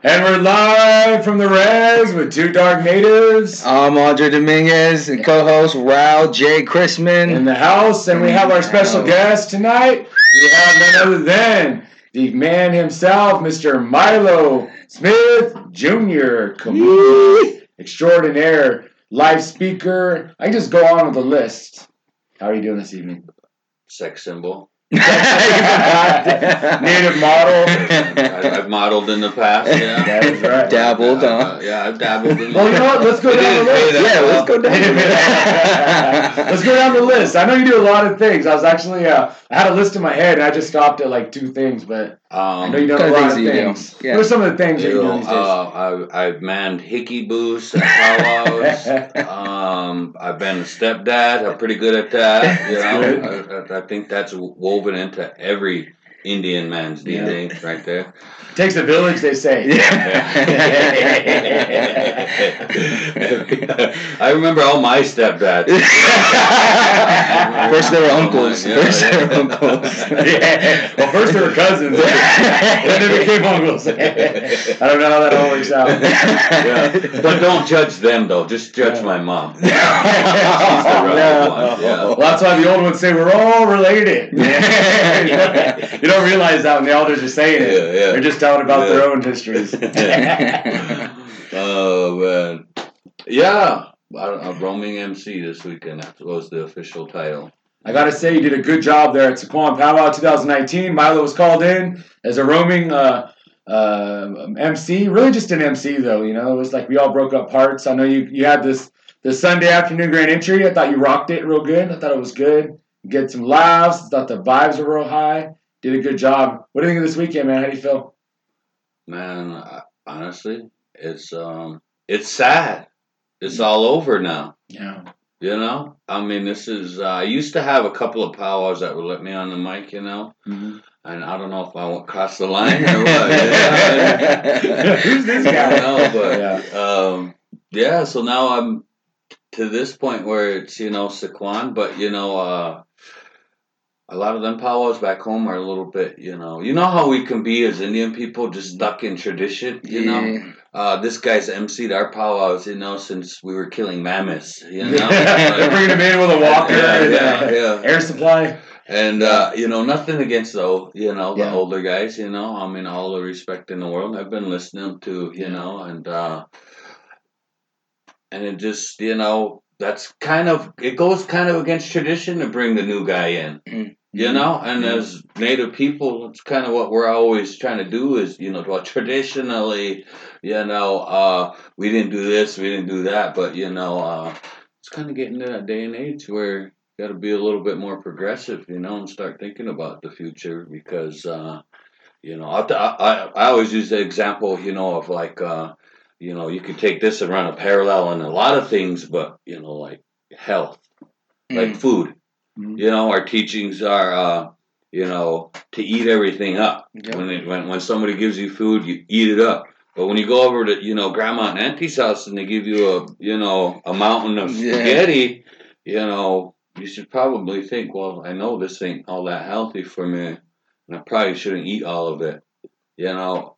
And we're live from the res with two dark natives I'm Andre Dominguez and co-host Raul J. Chrisman. In the house, and we have our special guest tonight. We have none other than the man himself, Mr. Mylo Smith Jr., comedian extraordinaire, live speaker. I can just go on with the list. How are you doing this evening? sex symbol. Native model. I, I've modeled in the past. Yeah, That is right. Dabbled, Uh, huh? yeah, I've dabbled in. Well, you know what? Let's go It down the list. Yeah, well. let's go down. Let's go down the list. I know you do a lot of things. I was actually, uh, I had a list in my head, and I just stopped at like two things, but I Um, know you know Kind a lot of things that things. Yeah. What are some of the things that you you do these uh, I, I've manned hickey booths at powwows. um, I've been a stepdad. I'm pretty good at that. You know, I, I, I think that's woven into every Indian man's DNA right there. Takes a village, they say. Yeah. I remember all my stepdads. First they were uncles. Yeah, First they were uncles. yeah. Well, first they were cousins, then they became uncles. I don't know how that all works out. Yeah. But don't judge them though. Just judge Yeah. my mom. She's the right one. Yeah. Well, that's why the old ones say we're all related. you don't realize that when the elders are saying it. Yeah, yeah. They're just telling about Yeah. their own histories. oh man. Yeah. A roaming MC this weekend. That was the official title. I gotta say, you did a good job there at Sycuan Powwow 2019. Mylo was called in as a roaming uh, uh, MC. Really, just an MC though. You know, it was like we all broke up parts. I know you you had this this Sunday afternoon grand entry. I thought you rocked it real good. I thought it was good. You get some laughs. I thought the vibes were real high. Did a good job. What do you think of this weekend, man? How do you feel? Man, I, honestly, it's um, it's sad. It's all over now. Yeah. You know, I mean, this is. Uh, I used to have a couple of powwows that would let me on the mic. You know, and I don't know if I went across the line or what. Yeah. Who's this guy? know, but Yeah. um, yeah. So now I'm to this point where it's you know Sycuan, but you know, uh, a lot of them powwows back home are a little bit, you know, you know how we can be as Indian people, just stuck in tradition. You know, uh, this guy's emceed our powwows, you know, since we were killing mammoths. You know, They're bringing him in with a walker Yeah, and yeah, yeah. air supply. And uh, you know, nothing against the you know the Yeah. older guys. You know, I mean, all the respect in the world. I've been listening to you Yeah. know, and uh, and it just you know that's kind of it goes kind of against tradition to bring the new guy in. You know, and Mhm. as Native people, it's kind of what we're always trying to do is, you know, well, traditionally, you know, uh, we didn't do this, we didn't do that, but you know, uh, it's kind of getting to that day and age where you got to be a little bit more progressive, you know, and start thinking about the future because, uh, you know, I, I I always use the example, you know, of like, uh, you know, you could take this and run a parallel in a lot of things, but you know, like health, like Mm. food. Mhm. You know, our teachings are, uh, you know, to eat everything up. Yep. When, it, when when somebody gives you food, you eat it up. But when you go over to, you know, grandma and auntie's house and they give you a, you know, a mountain of Yeah. spaghetti, you know, you should probably think, well, I know this ain't all that healthy for me, and I probably shouldn't eat all of it. You know,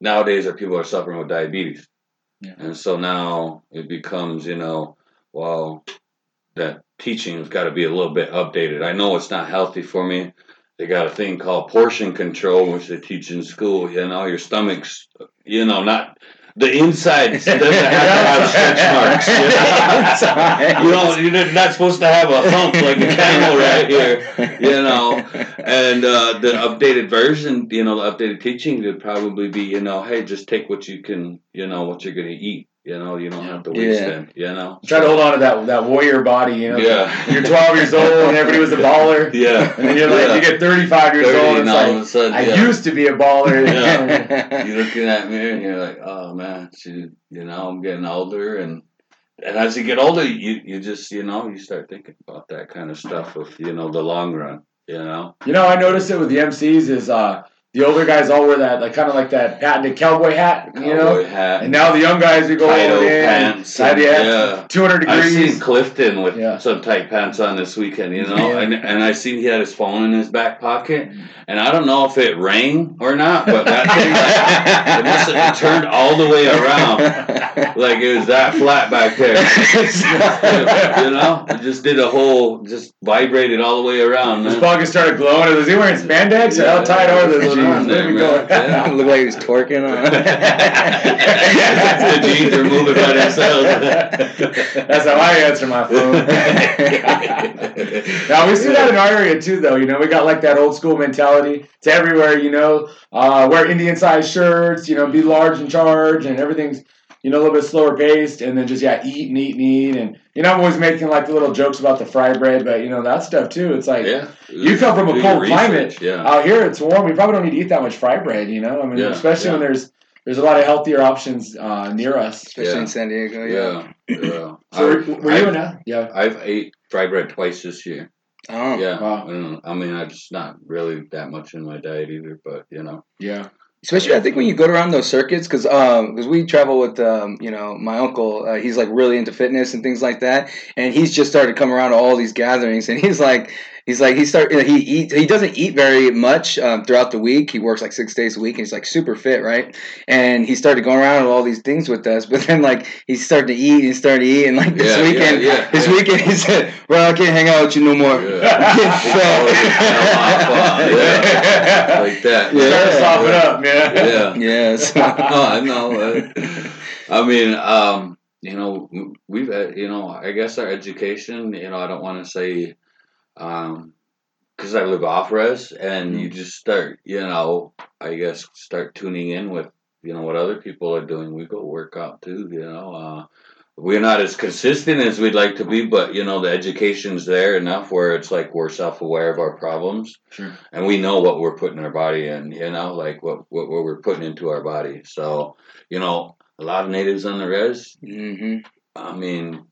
nowadays our people are suffering with diabetes. Yeah. And so now it becomes, you know, well, that teaching's got to be a little bit updated. I know it's not healthy for me. They got a thing called portion control, which they teach in school. You know, your stomach's, you know, not the inside doesn't have to have stretch marks. You know, you don't, you're not supposed to have a hump like a camel right here. You know, and uh, the updated version, you know, the updated teaching would probably be, you know, hey, just take what you can, you know, what you're gonna eat. You know, you don't have to waste Yeah. them. You know, Try to hold on to that that warrior body, you know. Yeah. You're 12 years old and everybody was a baller. Yeah. And then you're like, Yeah. you get 35 years 30 old and all of like, a sudden, I yeah. used to be a baller. Yeah. you look in that mirror and you're like, oh man, shoot, you know, I'm getting older, and and as you get older, you you just you know you start thinking about that kind of stuff of you know the long run, you know. You know, I noticed it with the MCs is uh, the older guys all wear that like kind of like that patented cowboy hat, you know. Hat. And now the young guys we go Tight all in, pants tight- yeah, yeah. 200 I degrees. seen Clifton with Yeah. some tight pants on this weekend, you know, Yeah. and and I seen he had his phone in his back pocket, mm-hmm. and I don't know if it rang or not, but that thing it must have turned all the way around, like it was that flat back there, you know. It just did a whole, just vibrated all the way around. His pocket started glowing. Was he wearing spandex? or how tight are those going jeans? There, we man? Yeah. Looked like he was twerking on. the jeans are moving by themselves. That's how I answer my phone. now we see that in our area too, though. You know, we got like that old school mentality. It's everywhere. You know, uh, wear Indian sized shirts. You know, be large in charge, and everything's you know a little bit slower paced. And then just yeah, eat and eat and eat. And you know, I'm always making like little jokes about the fry bread, but you know that stuff too. It's like yeah, you come from a cold your climate. Yeah. out here it's warm. We probably don't need to eat that much fry bread. You know, I mean, Yeah, especially when there's there's a lot of healthier options uh, near us. Especially Yeah. in San Diego. Yeah. Yeah, yeah. So were, I've- were you I've- in that? Yeah. I've ate fry bread twice this year. Oh. Yeah, Wow. I, don't know. I mean, I just not really that much in my diet either, but you know, Yeah. Especially, I think when you go around those circuits, because um, because we travel with um, you know, my uncle. Uh, he's like really into fitness and things like that, and he's just started come around to all these gatherings, and he's like, he's like, he start he eats. He doesn't eat very much um, throughout the week. He works like six days a week, and he's like super fit, right? And he started going around to all these things with us, but then like he started to eat and started to eat, and like this Yeah, yeah, weekend, yeah, this yeah. weekend he said, "Well, I can't hang out with you no more." Yeah. Get fat. Yeah. like that. Yeah. Start to soften up, man. Yeah. Yes. no, I know. uh, I mean, um, you know, we've, you know, I guess our education, you know, I don't want to say, um, because I live off res, and you just start, you know, I guess start tuning in with, you know, what other people are doing. We go work out too, you know. Uh, we're not as consistent as we'd like to be, but you know, the education's there enough where it's like we're self aware of our problems Sure. and we know what we're putting our body in, you know, like what, what, what we're putting into our body. So, you know, a lot of natives on the res, hmm I mean,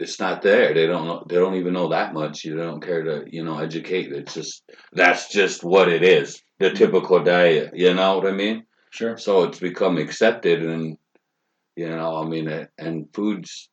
it's not there. They don't know, they don't even know that much. You don't care to, you know, educate. It's just, that's just what it is. The typical diet, you know what I mean? Sure. So it's become accepted and, you know, I mean, and foods,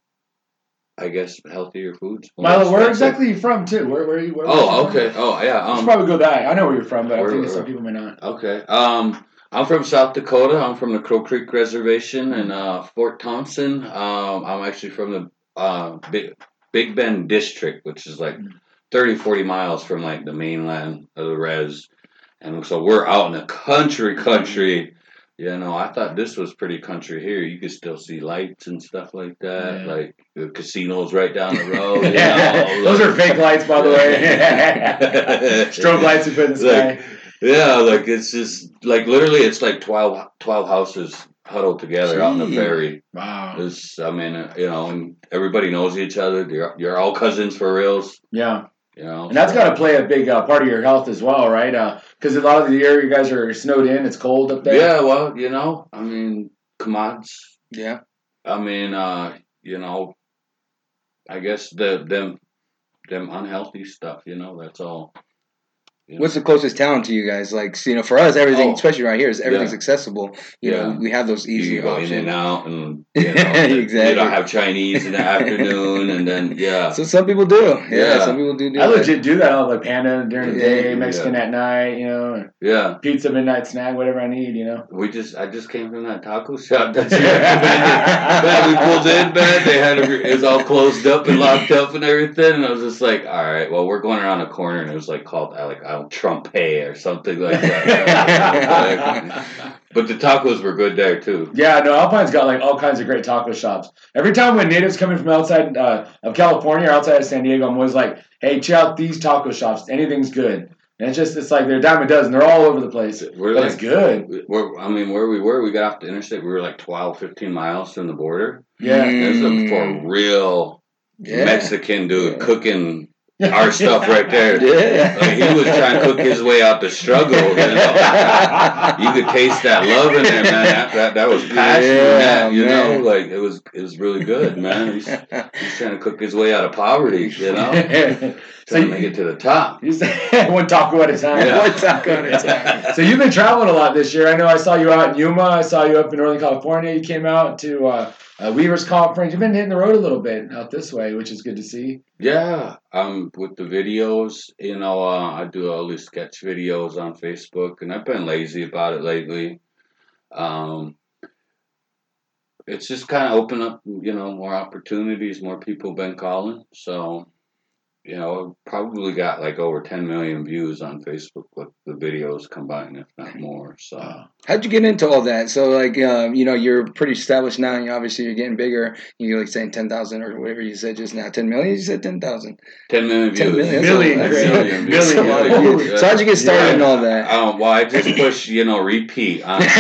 I guess, healthier foods. Mylo, where exactly are you from too? Where where are you? Where, Oh, where okay. Oh, yeah. From? You should Um, probably go that. I know where you're from, but I think some people may not. Okay. Um, I'm from South Dakota. I'm from the Crow Creek Reservation in uh, Fort Thompson. Um, I'm actually from the uh, Big, Big Bend District, which is like 30, 40 miles from like the mainland of the res. And so we're out in the country, country. You know, I thought this was pretty country here. You could still see lights and stuff like that. Yeah. Like the casinos right down the road. know, Those like- are fake lights, by the way. Strobe lights you put in the Like, sky. yeah, like it's just like literally, it's like 12, 12 houses huddled together out in the Gee. prairie. Wow. It's, I mean, uh, you know, and everybody knows each other. You're, you're all cousins for reals. Yeah. You know, And that's so- got to play a big uh, part of your health as well, right? Because a lot of the year you guys are snowed in. It's cold up there. Yeah, well, you know, I mean, commods. Yeah. I mean, uh, you know, I guess the them them unhealthy stuff. You know, that's all. You What's the closest town to you guys? Like, you know, for us, everything, Oh. especially right here, is everything's Yeah. accessible. You Yeah. know, we have those easy you go in options. and out, and you know, Exactly. You don't have Chinese in the afternoon, and then yeah, So some people do. Yeah, Yeah. some people do do I that. legit do that. I'll like panda during the day, yeah. Mexican at night, you know, yeah. pizza midnight snack, whatever I need, you know. We just, I just came from that taco shop that you recommended. man, we pulled in, man. They had it, it was all closed up and locked up and everything. And I was just like, all right, well, we're going around the corner, and it was like called like I don't Trumpe or something like that. but the tacos were good there too. Yeah, no, Alpine's got like all kinds of great taco shops. Every time when natives coming from outside uh, of California or outside of San Diego, I'm always like, "Hey, check out these taco shops. Anything's good." And it's just, it's like they're a dime a dozen. They're all over the place, We're but like, it's good. We're, I mean, where we were, we got off the interstate. We were like 12, 15 miles from the border. Yeah, It was a Mm. for real Yeah. Mexican dude Yeah. cooking our stuff right there. Yeah. Like, he was trying to cook his way out the struggle. You know? you could taste that love in there, man. That that, that was passion, Yeah, man. You man. know, like it was it was really good, man. He's, he's trying to cook his way out of poverty, you know, so trying to you, make it to the top. one taco at a time. Yeah. One taco at a time. So you've been traveling a lot this year. I know I saw you out in Yuma. I saw you up in Northern California. You came out to uh, a Weavers Conference. You've been hitting the road a little bit out this way, which is good to see. Yeah, um, with the videos, you know, uh, I do all these sketch videos on Facebook, and I've been lazy about it lately. Um, it's just kind of opened up, you know, more opportunities. More people been calling, so you know, probably got like over 10 million views on Facebook with the videos combined, if not more. So How'd you get into all that? So, like, um, you know, you're pretty established now. And you obviously you're getting bigger. You're like saying ten thousand or whatever you said just now. Ten million? You said ten thousand. 10 million views. 10 million. Million, That's Million views. Million, that's a lot of yeah. views. So how'd you get started Yeah. and all that? Um, well, I just push, you know, repeat on.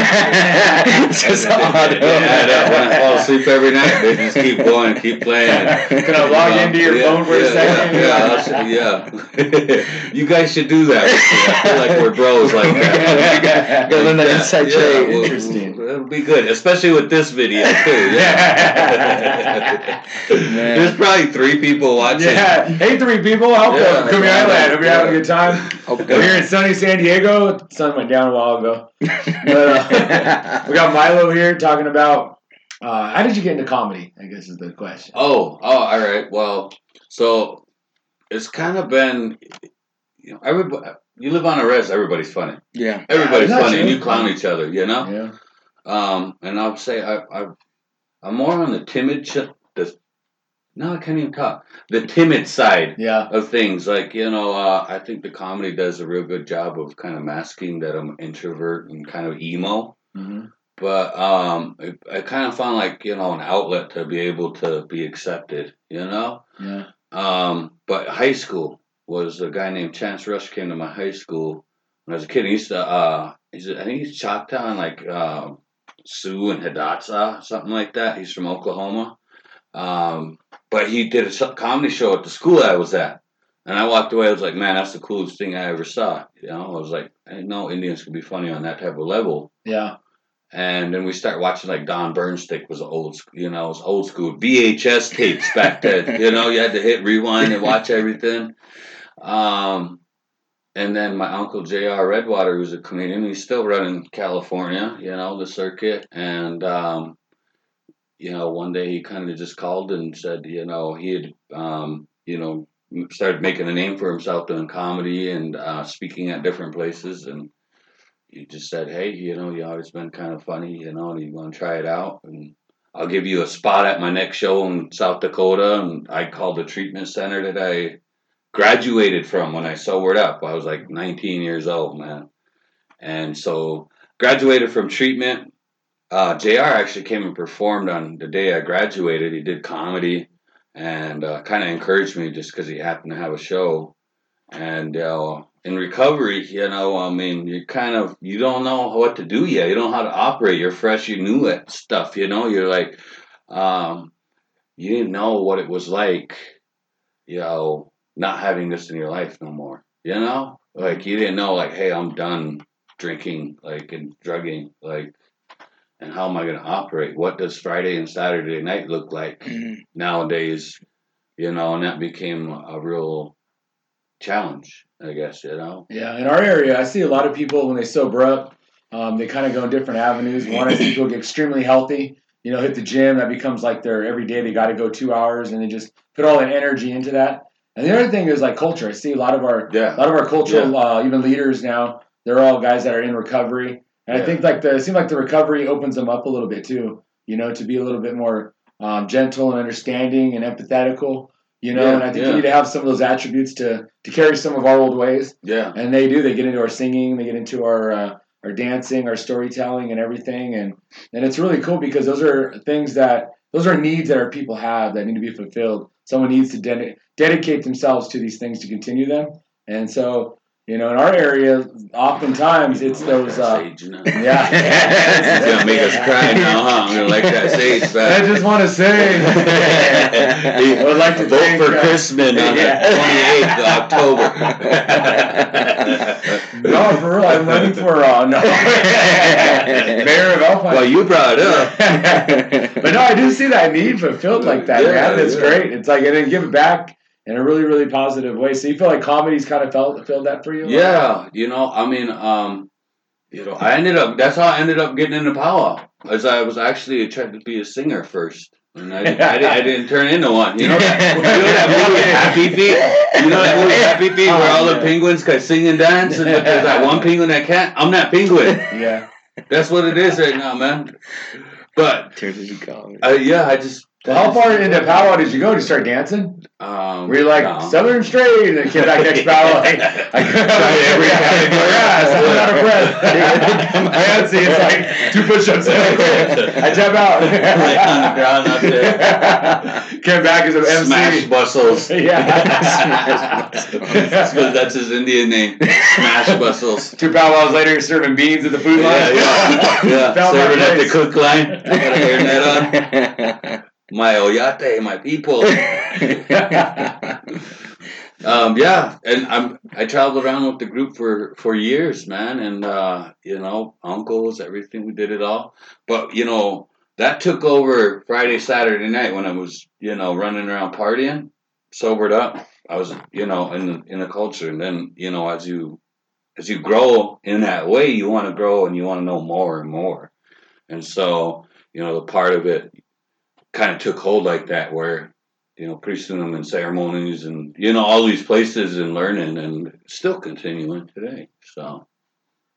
It's just And they- auto. they add. When I fall asleep every night, they just keep going and keep playing. Can I log Yeah, into your yeah, phone for a yeah, second? Yeah, yeah, you guys should do that. I feel like we're bros like that. Gotta that inside trade. well, Interesting. It'll be good, especially with this video too. Yeah. There's probably three people watching. yeah. Hey, three people. Welcome. Yeah. Come here, Island. Hope you're having a good time. Okay. We're here in sunny San Diego. The Sun went down a while ago. But, uh, we got Mylo here talking about uh, how did you get into comedy? I guess is the question. Oh, oh, all right. Well, so it's kind of been, you know, everybody. You live on a res. Everybody's funny. yeah. Everybody's Yeah, funny, and you clown each other. You know. Yeah. Um, and I'll say I, I, I'm more on the timid, ch- the, no, I can't even talk. The timid side Yeah. of things, like you know, uh, I think the comedy does a real good job of kind of masking that I'm an introvert and kind of emo. Mm-hmm. But um, I, I kind of found like you know an outlet to be able to be accepted. You know. Yeah. Um, but high school was a guy named Chance Rush came to my high school when I was a kid. He used to, uh, he's, I think he's Choctaw and like uh, Sioux and Hidatsa, something like that. He's from Oklahoma. Um, but he did a comedy show at the school I was at. And I walked away. I was like, man, that's the coolest thing I ever saw. You know, I was like, I didn't know Indians could be funny on that type of level. Yeah. And then we start watching like Don Burnstick was old, you know, it was old school VHS tapes back then. you know, you had to hit rewind and watch everything. Um, and then my uncle J.R. Redwater, who's a comedian, he's still running California, you know, the circuit. And, um, you know, one day he kind of just called and said, you know, he had, um, you know, started making a name for himself doing comedy and uh, speaking at different places. And he just said, hey, you know, you always been kind of funny, you know, and you want to try it out. And I'll give you a spot at my next show in South Dakota. And I called the treatment center that I graduated from when I sobered up. I was like 19 years old, man. And so graduated from treatment. Uh, JR actually came and performed on the day I graduated. He did comedy and uh, kind of encouraged me just because he happened to have a show. And uh, in recovery, you know, I mean, you kind of you don't know what to do yet. You don't know how to operate. You're fresh. You knew that stuff. You know, you're like, um, you didn't know what it was like, you know, not having this in your life no more. You know, like you didn't know, like, hey, I'm done drinking, like, and drugging, like, and how am I going to operate? What does Friday and Saturday night look like Mhm. nowadays? You know, and that became a real challenge, I guess. You know. Yeah, in our area, I see a lot of people when they sober up, um, they kind of go in different avenues. One, I see people get extremely healthy. You know, hit the gym. That becomes like their every day. They got to go two hours, and they just put all that energy into that. And the other thing is like culture. I see a lot of our Yeah. a lot of our cultural uh, even leaders now. They're all guys that are in recovery, and Yeah. I think like the it seems like the recovery opens them up a little bit too. You know, to be a little bit more um, gentle and understanding and empathetical. You know, Yeah, and I think yeah. we need to have some of those attributes to to carry some of our old ways Yeah. and they do. They get into our singing, they get into our uh, our dancing, our storytelling, and everything, and and it's really cool because those are things that those are needs that our people have that need to be fulfilled. Someone needs to ded- dedicate themselves to these things to continue them, and so You know, in our area, oftentimes it's those. Uh, Sage, you yeah. It's gonna make us cry now, huh? I'm gonna like that sage, I just want to say, I would like to vote thank, for uh, Chrisman on Yeah. the 28th of October. no, for real, I'm running for uh, no mayor of Alpine. well, you brought it up. but no, I do see that need fulfilled like that, Yeah, man. It's yeah. great. It's like and then give it back in a really, really positive way. So you feel like comedy's kind of felt filled that for you? Yeah, you know, I mean, um, you know, I ended up. That's how I ended up getting into power. As I was actually trying to be a singer first, and I, didn't- I, didn't- I didn't turn into one. You know that, you know that movie Happy Feet. You know that movie Happy Feet where all the penguins can sing and dance, and there's that one penguin that can't. I'm that penguin. Yeah. That's what it is right now, man. But Turns into comedy. uh, yeah, I just. Well, how far into powwow did you go? Did you start dancing? Um, Were you like no. Southern Straight and the kid back next powwow? Like, I Tried every category. Yeah, so I'm out of breath. Fancy. It's like two push-ups. I jump out. Lay on the ground out there. Came back as an MC. Smash muscles. Yeah. That's 'cause that's his Indian name. Smash muscles. Two powwows later, you're serving beans at the food line. Yeah, yeah, yeah. Serving at the cook line. I got a hairnet on. My oyate, my people. Um, yeah, and I'm I traveled around with the group for for years, man, and uh, you know, uncles, everything. We did it all, but you know that took over Friday, Saturday night when I was you know running around partying, sobered up. I was you know in the, in the culture, and then you know as you as you grow in that way, you want to grow and you want to know more and more, and so you know the part of it kind of took hold like that where you know, pretty soon I'm in ceremonies and you know all these places and learning and still continuing today. So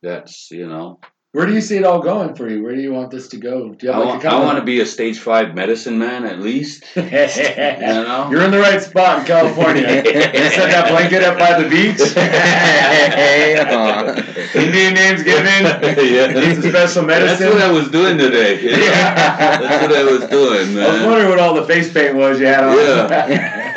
that's you know Where do you see it all going for you? Where do you want this to go? Do you I have want, like a I want to be a stage five medicine man at least. You know, You're in the right spot in California. you set that blanket up by the beach. Indian names given. yeah, Needs a special That's medicine. what I was doing today. you know? Yeah. That's what I was doing, I was wondering what all the face paint was you had on.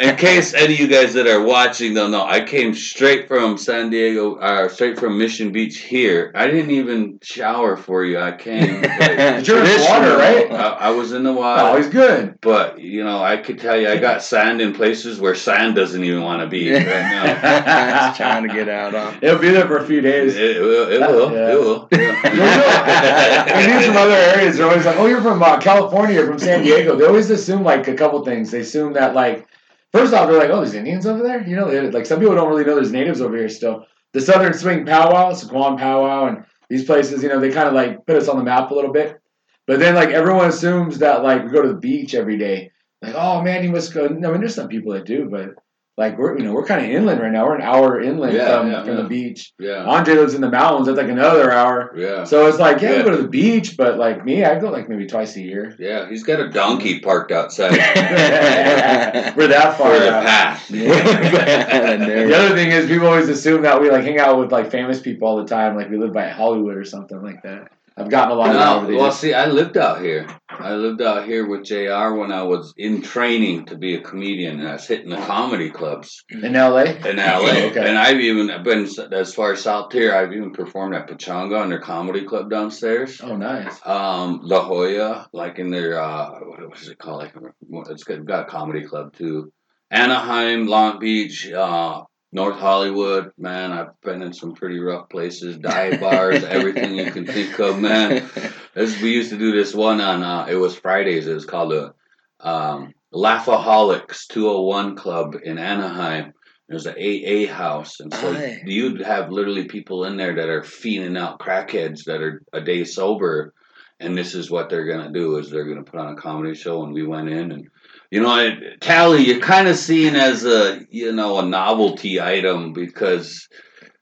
In case any of you guys that are watching don't know, I came straight from San Diego, uh, straight from Mission Beach here. I didn't even shower for you. I came. But you're in the water, right? I, I was in the water. Oh, he's good. But you know, I could tell you, I got sand in places where sand doesn't even want to be right now. Just trying to get out on. It'll be there for a few days. it will. It will. Yeah. It will. I knew from other areas. They're always like, "Oh, you're from uh, California, you're from San Diego." They always assume like a couple things. They assume that like, first off, they're like, "Oh, there's Indians over there." You know, like some people don't really know there's natives over here still. The Southern Swing Powwow, Sycuan Powwow, and these places, you know, they kind of like put us on the map a little bit. But then like everyone assumes that like we go to the beach every day. Like, oh man, you must go. I mean, there's some people that do, but like we're you know we're kind of inland right now. We're an hour inland Yeah, from, yeah, from yeah. the beach. yeah. Andre lives in the mountains. That's like another hour. Yeah. So it's like, yeah, we go to the beach, but like me, I go like maybe twice a year. Yeah. He's got a donkey parked outside We're that far out. path. The other thing is, people always assume that we like hang out with like famous people all the time, like we live by Hollywood or something like that. I've gotten a lot of that over No, well, see, I lived out here. I lived out here with Jr. when I was in training to be a comedian, and I was hitting the comedy clubs in LA. in LA. Okay. And I've even been as far South here. I've even performed at Pechanga on their comedy club downstairs. Oh, nice. Um, La Jolla, like in their uh, what what is it called? Like it's got, got a comedy club too. Anaheim, Long Beach, uh, North Hollywood. Man, I've been in some pretty rough places. Dive bars, everything you can think of. Man, this, we used to do this one on. Uh, it was Fridays. It was called the um, Laughaholics 201 Club in Anaheim. There's an AA house, and so Aye. you'd have literally people in there that are feeding out crackheads that are a day sober, and this is what they're gonna do: is they're gonna put on a comedy show. And we went in, and you know, Tally, you're kind of seen as a you know a novelty item because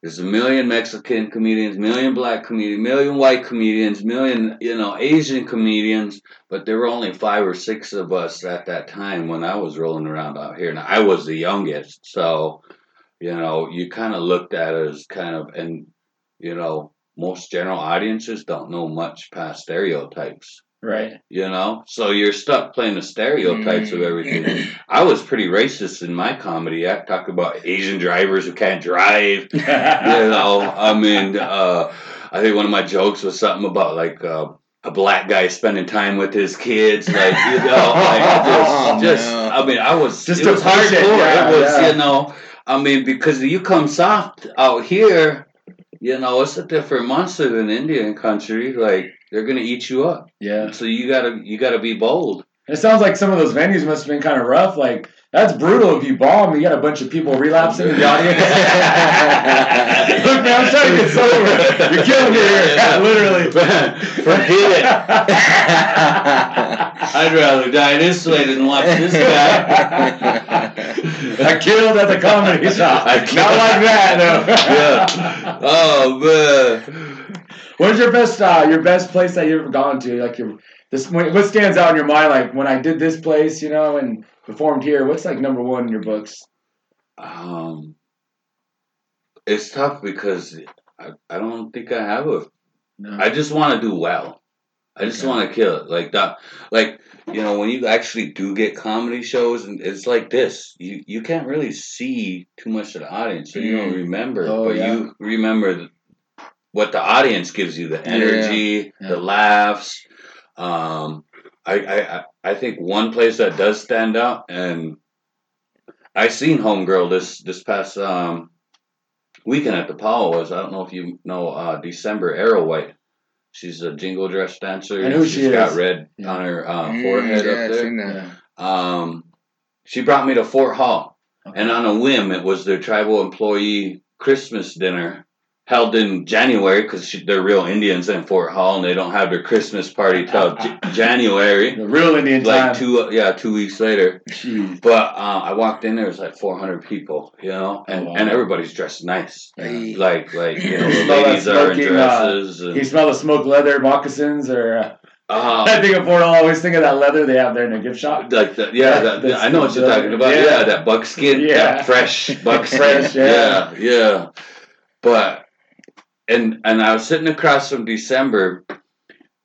there's a million Mexican comedians, million black comedians, million white comedians, million you know Asian comedians, but there were only five or six of us at that time when I was rolling around out here, and I was the youngest, so you know you kind of looked at it as kind of and you know most general audiences don't know much past stereotypes. Right. You know, so you're stuck playing the stereotypes of Mm. everything. I was pretty racist in my comedy. I talk about Asian drivers who can't drive. You know, I mean, uh, I think one of my jokes was something about like uh, a black guy spending time with his kids, like you know, like just, just. No. I mean, I was Just it to was hardcore. yeah, it was, yeah. you know, I mean, because you come soft out here, you know, it's a different monster than Indian country. Like they're gonna eat you up. yeah. So you gotta you gotta be bold. It sounds like some of those venues must have been kind of rough. Like that's brutal if you bomb. You got a bunch of people relapsing in the audience. Look, man, I'm trying to get sober. You're killing me here, Yeah. literally. Forget it. I'd rather die this way than watch this guy. I killed at the comedy shop. Not like that, though. yeah. Oh man. What's your best, uh, your best place that you've ever gone to? Like your this, what stands out in your mind? Like when I did this place, you know, and performed here. What's like number one in your books? Um, it's tough because I, I don't think I have a. No. I just want to do well. I just Okay. want to kill it like that. Like you know, when you actually do get comedy shows, and it's like this, you you can't really see too much of the audience, so you don't Mm. remember. Oh, but yeah. you remember the, what the audience gives you: the energy, Yeah. the laughs. Um, I, I I- think one place that does stand out, and I seen Homegirl this this past um weekend at the Powell was I don't know if you know uh December Arrow White. She's a jingle dress dancer. I know She's she got is. red Yeah. on her uh, Mm, forehead yeah, up there. seen that. Um, she brought me to Fort Hall, Okay. and on a whim, it was their tribal employee Christmas dinner held in January because they're real Indians in Fort Hall, and they don't have their Christmas party till J- January, the real Indian like time. two yeah two weeks later. Jeez. But uh, I walked in there, it was like 400 people, you know, and, Oh, wow. and everybody's dressed nice. Hey. Like, like you know, the that ladies are in uh, dresses. You smell the smoked leather moccasins, or uh, uh, I think of Fort Hall. I always think of that leather they have there in the gift shop. like that, yeah, that, That's I know what you're the- talking about. yeah. Yeah, that buckskin, Yeah. that fresh buckskin. Fresh, yeah. yeah, yeah. But and and I was sitting across from December,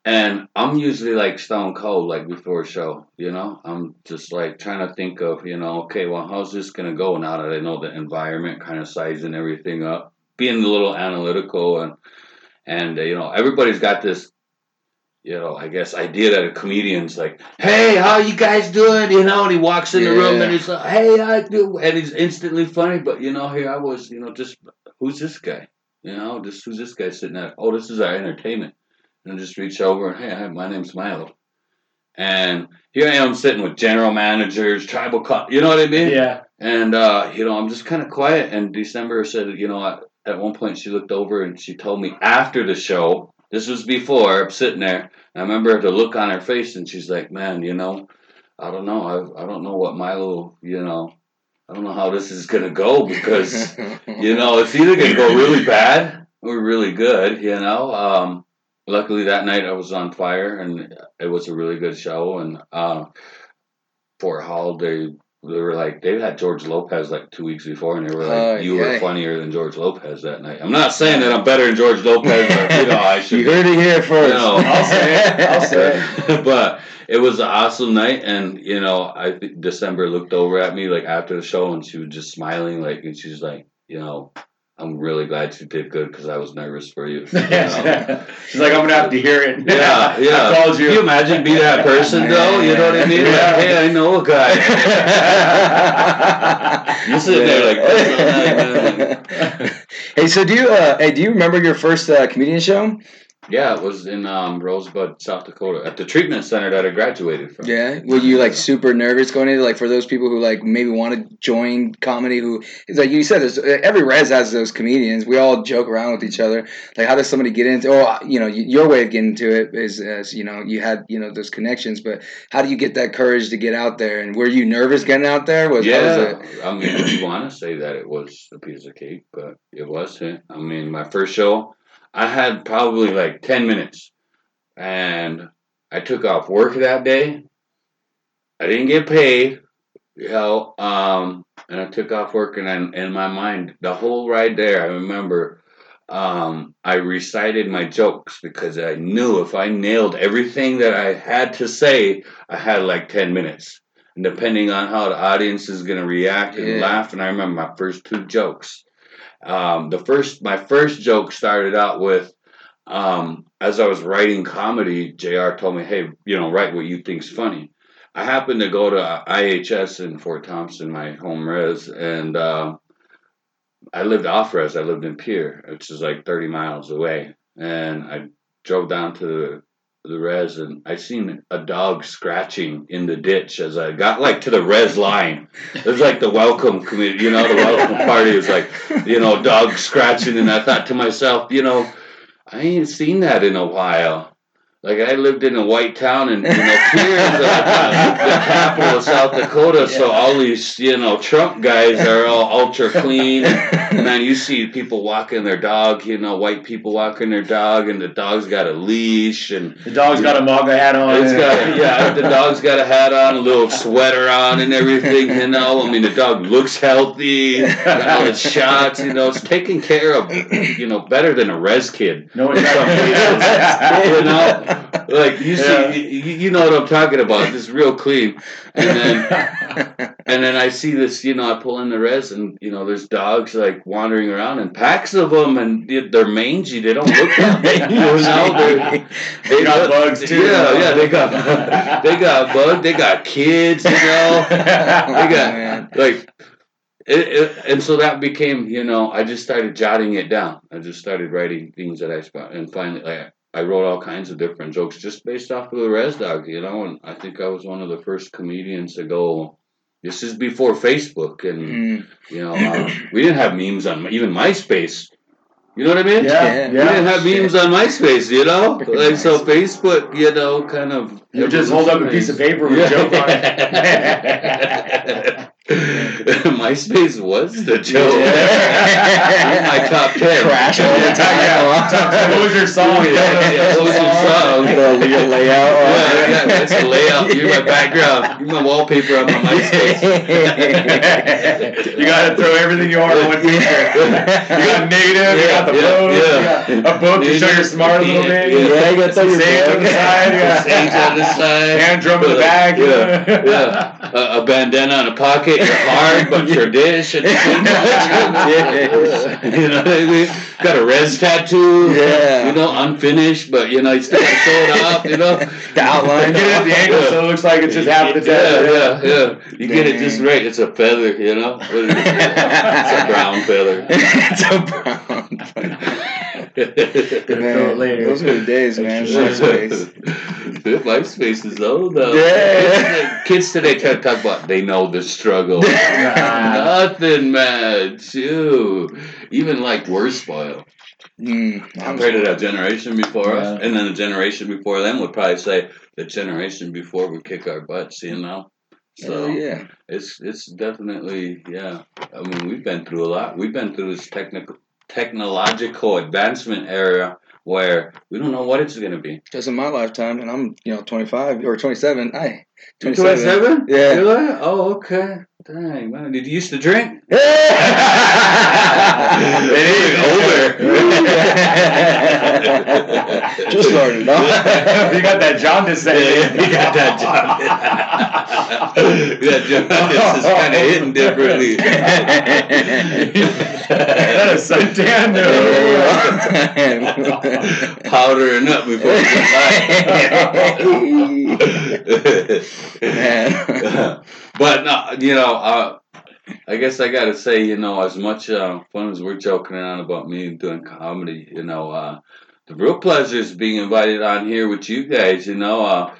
and I'm usually like stone cold, like before a show. You know, I'm just like trying to think of, you know, okay, well, how's this gonna go now that I know the environment, kind of sizing everything up, being a little analytical, and and uh, you know, everybody's got this. You know, I guess idea that a comedian's like, "Hey, how you guys doing?" You know, and he walks in the room and he's like, "Hey, I do," and he's instantly funny. But you know, here I was, you know, just who's this guy? You know, just who's this guy sitting at? Oh, this is our entertainment. And I just reach over and hey, hi, my name's Mylo. And here I am sitting with general managers, tribal, co- you know what I mean? Yeah. And uh, you know, I'm just kind of quiet. And December said, you know, at, at one point she looked over and she told me after the show. This was before I'm sitting there. I remember the look on her face, and she's like, "Man, you know, I don't know. I, I don't know what Mylo, you know, I don't know how this is gonna go because." you know, it's either gonna go really bad or really good. You know, um, luckily that night I was on fire and it was a really good show. And uh, Fort Hall, they they were like they had George Lopez like two weeks before, and they were like, Oh, "You were funnier than George Lopez that night." I'm not saying that I'm better than George Lopez, but you know, I should. you heard it here first. You know, I'll say it. I'll say it. but it was an awesome night, and you know, I December looked over at me like after the show, and she was just smiling, like, and she's like, you know, I'm really glad you did good because I was nervous for you. you know? She's like, I'm gonna have to hear it. Yeah, yeah. I called you. Can you imagine being that person though? You know what I mean? Like, Yeah. hey, I know a guy. You sit there like, hey, so do you? Uh, hey, do you remember your first uh, comedian show? Yeah, it was in um, Rosebud, South Dakota, at the treatment center that I graduated from. Yeah. Were you like super nervous going into like for those people who like maybe want to join comedy? Who it's like you said, there's every res has those comedians. We all joke around with each other. Like, how does somebody get into? Oh, you know, your way of getting into it is as you know you had you know those connections. But how do you get that courage to get out there? And were you nervous getting out there? Was was Yeah? I mean, you want to say that it was a piece of cake, but it wasn't. I mean, my first show, I had probably like 10 minutes, and I took off work that day. I didn't get paid, you know, um, and I took off work, and then in my mind, the whole ride there, I remember um, I recited my jokes because I knew if I nailed everything that I had to say, I had like 10 minutes. And depending on how the audience is going to react and Yeah. laugh, and I remember my first two jokes. Um, the first, my first joke started out with, um, as I was writing comedy, JR told me, hey, you know, write what you think's funny. I happened to go to IHS in Fort Thompson, my home res, and uh, I lived off res. I lived in Pierre, which is like 30 miles away. And I drove down to the, res and I seen a dog scratching in the ditch as I got like to the res line. It was like the welcome committee, you know, the welcome party was like, you know, dog scratching. And I thought to myself, you know, I ain't seen that in a while. Like I lived in a white town, and you know, the, capital of South Dakota. So all these, you know, Trump guys are all ultra clean. Man, you see people walking their dog. You know, white people walking their dog, and the dog's got a leash, and The dog's got a MAGA hat on. it's got yeah, the dog's got a hat on, a little sweater on, and everything. You know, I mean, the dog looks healthy, got all its shots. You know, it's taken care of. You know, better than a res kid. No, In some cases, you know, like you see, you, you know what I'm talking about. It's real clean, and then and then I see this. You know, I pull in the res, and you know, there's dogs like wandering around, and packs of them, and they're mangy. They don't look that big. You know, they're, They got bugs, too. Yeah, yeah, they got they got bugs. They got kids. You know, they got man. like. It, it, and so that became, you know, I just started jotting it down. I just started writing things that I spot, and finally, like, I wrote all kinds of different jokes just based off of the Res Dog, you know. And I think I was one of the first comedians to go. This is before Facebook, and Mm. you know, uh, we didn't have memes on even MySpace. You know what I mean? Yeah, Yeah. We didn't have memes on MySpace, you know. Freaking Like so, Facebook, you know, kind of. You just hold up a piece of paper with a joke on it. MySpace was the joke. Yeah. In my top ten. Crash all the time. Yeah. What was your song? Yeah, yeah, what was your song? The Leo layout. Yeah, yeah, that's the layout. You're my background. You're my wallpaper on my MySpace. you gotta throw everything you are in one picture. You got negative, you got the Yeah, pose, yeah. you got a book to show you're smart a little bit. Yeah, Yeah, you gotta throw your Sage on the side, yeah. Sage on the side. Hand drum in the back. Yeah, yeah. A, a bandana in a pocket. You're hard, but you're dish. You know what I mean? Got a res tattoo. Yeah. You know, unfinished, but you know, you still got to show it off. You know, The outline. Get it at the angle so it looks like it's just half the yeah, tattoo. yeah, yeah. You get it just right. It's a feather. You know, What is it? it's a brown feather. it's a brown. Throw Man, it later. those were the days, man. MySpace. MySpace is old though. Yeah. Kids today try to talk about they know the struggle. Yeah. Nothing, man. Shoot. Even like we're spoiled. Mm, Compared to that generation before us, and then the generation before them would probably say the generation before would kick our butts. You know. So Hell yeah. it's it's definitely yeah. I mean, we've been through a lot. We've been through this technical technological advancement era where we don't know what it's going to be. Just in my lifetime, and I'm, you know, 25 or 27. I, 27? Yeah. Really? Oh, okay. Dang, man. Did you used to drink? Just started, no? you got that jaundice there. Yeah, that you got that jaundice. that jaundice is kind of hitting differently. That a suntan? No. Powdering up before Man. but no, you know, uh, I guess I got to say, you know, as much uh, fun as we're joking around about me doing comedy, you know, uh, the real pleasure is being invited on here with you guys. You know, uh,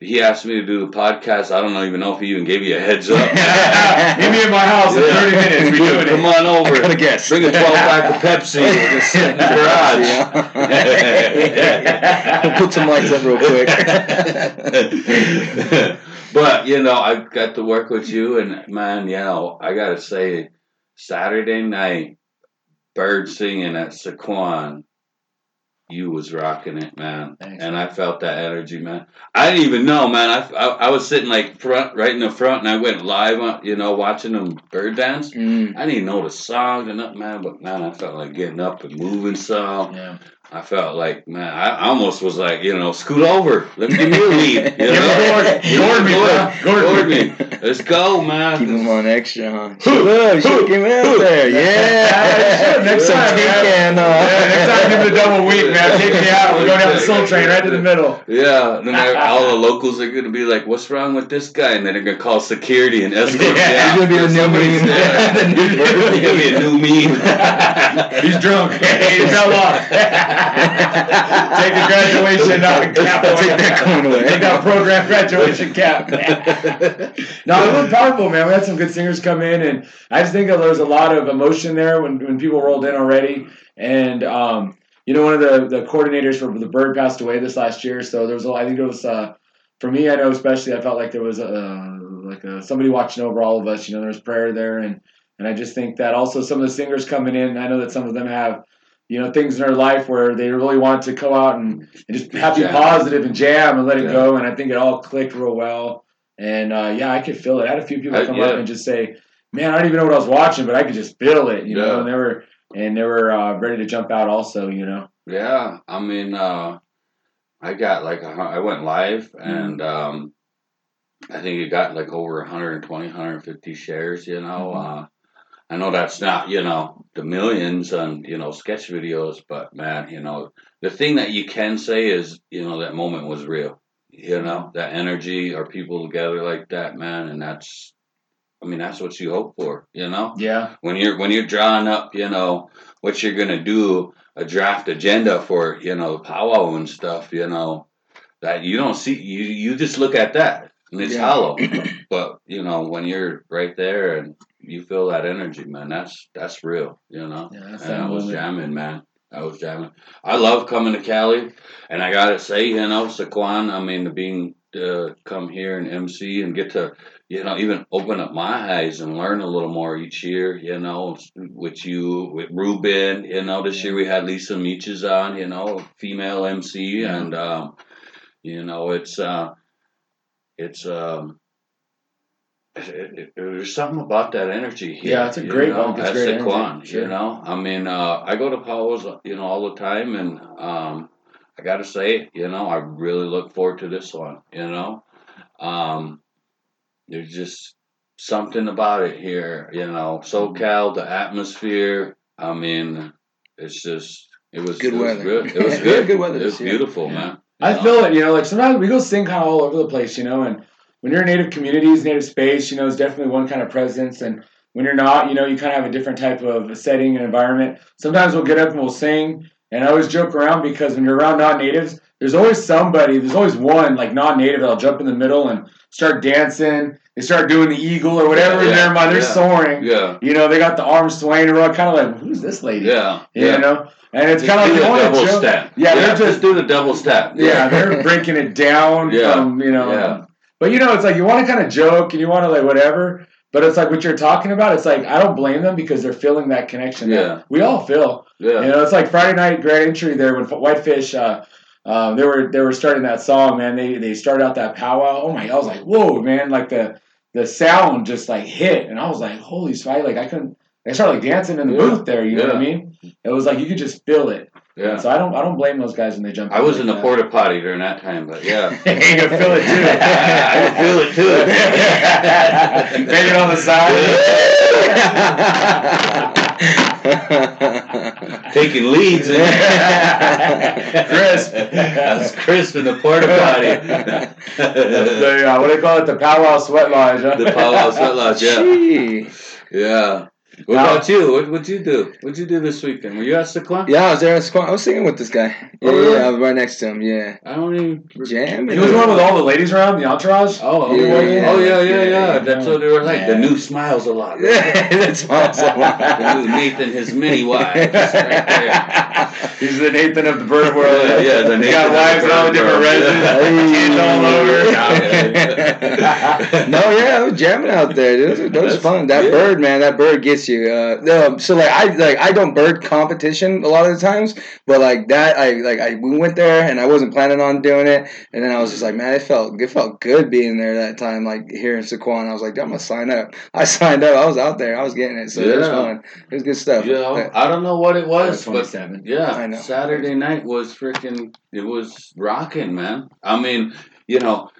he asked me to do the podcast. I don't know, even know if he even gave you a heads up. Meet me in my house in 30 minutes. We doing Come it. on over. I gotta guess. Bring a 12 pack of Pepsi. We'll just sit in the garage. Put some lights up real quick. but you know, I got to work with you, and man, you know, I gotta say, Saturday night, bird singing at Sycuan you was rocking it, man. Thanks. And I felt that energy, man. I didn't even know, man. I, I, I was sitting like front, right in the front, and I went live, on, you know, watching them bird dance. Mm. I didn't even know the song or nothing, man. But man, I felt like getting up and moving So Yeah. I felt like, man, I I almost was like, you know, scoot over. Let me give me a lead. You know? Gord- Gord me, bro. Gord Gord me. me. Let's go, man. Keep him on extra, huh? Who? Look, Who? him out there. Yeah, Yeah. next time, tin man. can, uh, Yeah, next time give me the double week, man. Take me out. We're going down the Soul Train right to the middle. Yeah, then all the locals are gonna be like, "What's wrong with this guy?" And then they're gonna call security and escort him Yeah, out. he's gonna be the new meme. there. The new bird He's gonna be a new meme. He's drunk. he fell off. Take the graduation uh, cap away. Take that coin away. Take that program graduation cap. no, it was powerful, man. We had some good singers come in, and I just think that there was a lot of emotion there when, when people rolled in already. And um, you know, one of the, the coordinators for the Bird passed away this last year, so there was a, I think it was uh, for me. I know especially I felt like there was a like a, somebody watching over all of us. You know, there was prayer there, and and I just think that also some of the singers coming in. I know that some of them have. You know things in their life where they really want to go out and, and just have be positive and jam and let it Yeah. go, and I think it all clicked real well. And uh, yeah, I could feel it. I had a few people Uh, come yeah. up and just say, "Man, I don't even know what I was watching, but I could just feel it." You know, and they were and they were uh, ready to jump out. Also, you know. Yeah, I mean, uh, I got like a, I went live and um, I think it got like over 120, 150 shares. You know, Mhm. I know that's not you know the millions on you know sketch videos, but man, you know the thing that you can say is you know that moment was real. You know mm-hmm. that energy, are people together like that, man, and that's. I mean, that's what you hope for, you know Yeah. when you're when you're drawing up, you know, what you're gonna do, a draft agenda for, you know, powwow and stuff, you know, that you don't see you you just look at that and it's Yeah. hollow. but, you know, when you're right there and you feel that energy, man, that's that's real, you know. Yeah, and I was jamming, man. I was jamming. I love coming to Cali, and I gotta say, you know, Sycuan. I mean, being uh, come here and MC and get to, you know, even open up my eyes and learn a little more each year. You know, with you, with Ruben. You know, this year we had Lisa Meaches on. You know, female MC, Yeah. and um, you know, it's uh, it's um. There's something about that energy here. Yeah, it's a great know, one. It's at great energy, Sycuan, sure. You know, I mean, uh, I go to powwows, you know, all the time, and um, I got to say, you know, I really look forward to this one. You know, um, there's just something about it here. You know, SoCal, the atmosphere. I mean, it's just it was Good it was weather. good. It was good. good weather It was beautiful, Yeah. man. I know? feel it, you know, like sometimes we go sing kind of all over the place, you know, and when you're in native communities, native space, you know, it's definitely one kind of presence. And when you're not, you know, you kind of have a different type of setting and environment. Sometimes we'll get up and we'll sing. And I always joke around because when you're around non natives, there's always somebody, there's always one like non native that'll jump in the middle and start dancing. They start doing the eagle or whatever in their mind. They're yeah. soaring. Yeah, You know, they got the arms swaying around, kind of like, who's this lady? yeah, You yeah. know? And it's kind of like, the double step. Yeah, they're just- just do the double step. Yeah, they're breaking it down Yeah. from, you know. But you know, it's like you want to kind of joke and you want to like whatever. But it's like what you're talking about. It's like I don't blame them because they're feeling that connection. that Yeah. we all feel. yeah. You know, it's like Friday night Grand Entry there when Whitefish. Uh, uh, they were they were starting that song, man. They they started out that powwow. Oh my! I was like, whoa, man! Like the the sound just like hit, and I was like, holy smite! Like I couldn't. I started like dancing in the Yeah. booth there. You know what I mean? It was like you could just feel it. Yeah. So I don't I don't blame those guys when they jump. I was in the porta potty during that time, but yeah. you can feel it too. I can feel it too. Banging on the side. Taking leads. In Crisp. That's crisp in the porta potty. the, uh, what do they call it? The powwow sweat lodge. Huh? the powwow sweat lodge, yeah. Gee. Yeah. What Now- about you? What would you do? What'd you do this weekend? Were you at Sycuan? Yeah, I was there. in Squad. I was singing with this guy. Oh, yeah, Oh, really? yeah, I was right next to him. Yeah, I don't even. jam. He was one with all the ladies around, the entourage. Oh, oh Yeah, oh, yeah, oh, yeah, yeah, yeah, yeah. yeah. That's what they were like. The new smiles a lot. Yeah, that's awesome. The new Nathan, his many wives. Right there. He's the Nathan of the bird world. Yeah, yeah, the Nathan. He got wives in all the different world. residents. Kids all over. no, yeah, I was jamming out there. Dude. It was, that was That's fun. That good. bird, man, that bird gets against you. Uh, no, so like I like I don't bird competition a lot of the times, but like that I like I we went there and I wasn't planning on doing it, and then I was just like, man, it felt it felt good being there that time, like here in Sycuan. I was like, I'm gonna sign up. I signed up. I was out there. I was getting it, so it was fun. It was good stuff. You know, I don't know what it was, but yeah, I know. Saturday night was freaking. It was rocking, man. I mean, you know,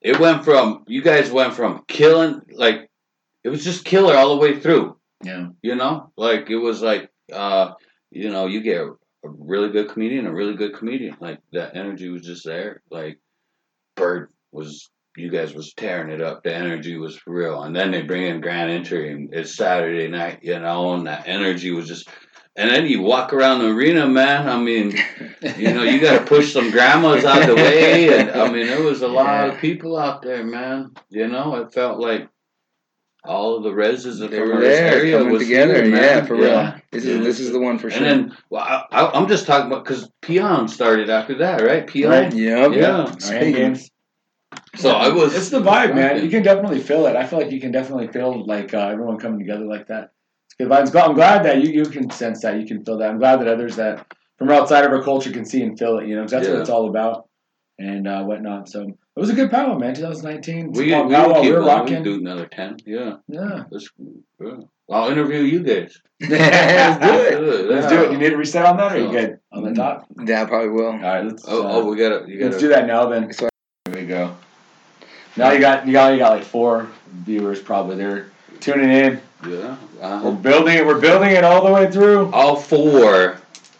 it went from you guys went from killing like it was just killer all the way through. Yeah. You know, like it was like uh, you know, you get a really good comedian, a really good comedian. Like that energy was just there. Like Bird was you guys was tearing it up. The energy was for real. And then they bring in Grand Entry and it's Saturday night, you know, and that energy was just and then you walk around the arena, man. I mean, you know, you got to push some grandmas out the way, and I mean, there was a lot of people out there, man. You know, it felt like all of the reses They from were our there area coming was together. here, yeah, for real. Yeah. This Yeah. is this is the one for sure. And then, well, I, I, I'm just talking about because Peon started after that, right? Peon. Right. yep. Yeah. Our hand Speaking- games. So I was. It's the vibe, man. You can definitely feel it. I feel like you can definitely feel like uh, everyone coming together like that. It's good vibes. I'm glad that you, you can sense that. You can feel that. I'm glad that others that from outside of our culture can see and feel it. You know, 'cause that's what it's all about and uh, whatnot. So it was a good powwow, man. 2019. We, we, Small we powwow. keep We were going. We rocking. do another ten. Yeah. Yeah. Let's, yeah. I'll interview you guys. Let's do it. Good, Let's yeah. do it. You need to reset on that, or you good on the top? Yeah, I probably will. All right, let's. Oh, uh, oh, we gotta. You gotta. let's do that now. Then So- here we go. Now you got you got you got like four viewers probably. They're tuning in. Yeah. We're Uh-huh. building it. We're building it all the way through. All four,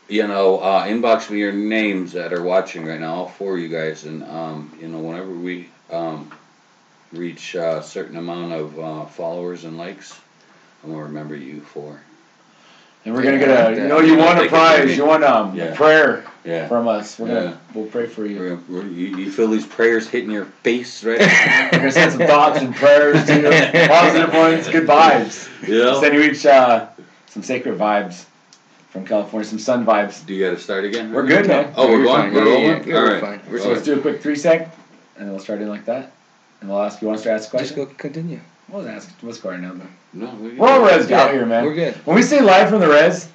you know, uh, inbox me your names that are watching right now. All four of you guys, and um, you know, whenever we um, reach a certain amount of uh, followers and likes, I'm gonna remember you four. And we're gonna Yeah, get a, you know, you Yeah, want a prize. You want um, Yeah. a prayer from us. We're gonna, we'll pray for you. We're, we're, you, you feel these prayers hitting your face right? We're gonna send some thoughts and prayers to you, positive ones, good vibes. yeah. Send you each uh, some sacred vibes from California, some sun vibes. Do you got to start again? We're good, man. Oh, we're You're going. fine. We're Yeah, rolling. yeah, yeah, All we're right. fine. We're So let's do a quick three sec, and then we'll start in like that. And we'll ask you want us to ask a Just go continue. We'll ask. What's going on then? No, we're, We're all res out here, man. We're good. When we say live from the res,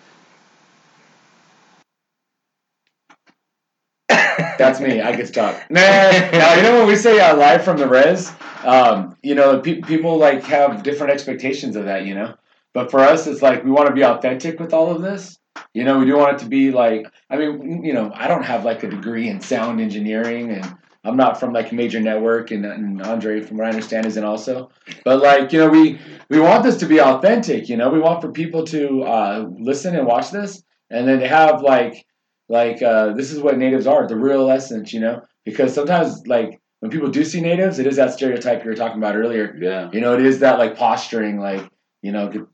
that's me. I get to talk. Nah, now, you know when we say uh, live from the res, um, you know, pe- people like have different expectations of that, you know. But for us, it's like we want to be authentic with all of this. You know, we do want it to be like. I mean, you know, I don't have like a degree in sound engineering, and I'm not from like a major network, and, and Andre, from what I understand, isn't also. But like, you know, we we want this to be authentic. You know, we want for people to uh, listen and watch this, and then to have like like uh, this is what natives are, the real essence. You know, because sometimes like when people do see natives, it is that stereotype you were talking about earlier. Yeah. You know, it is that like posturing, like you know,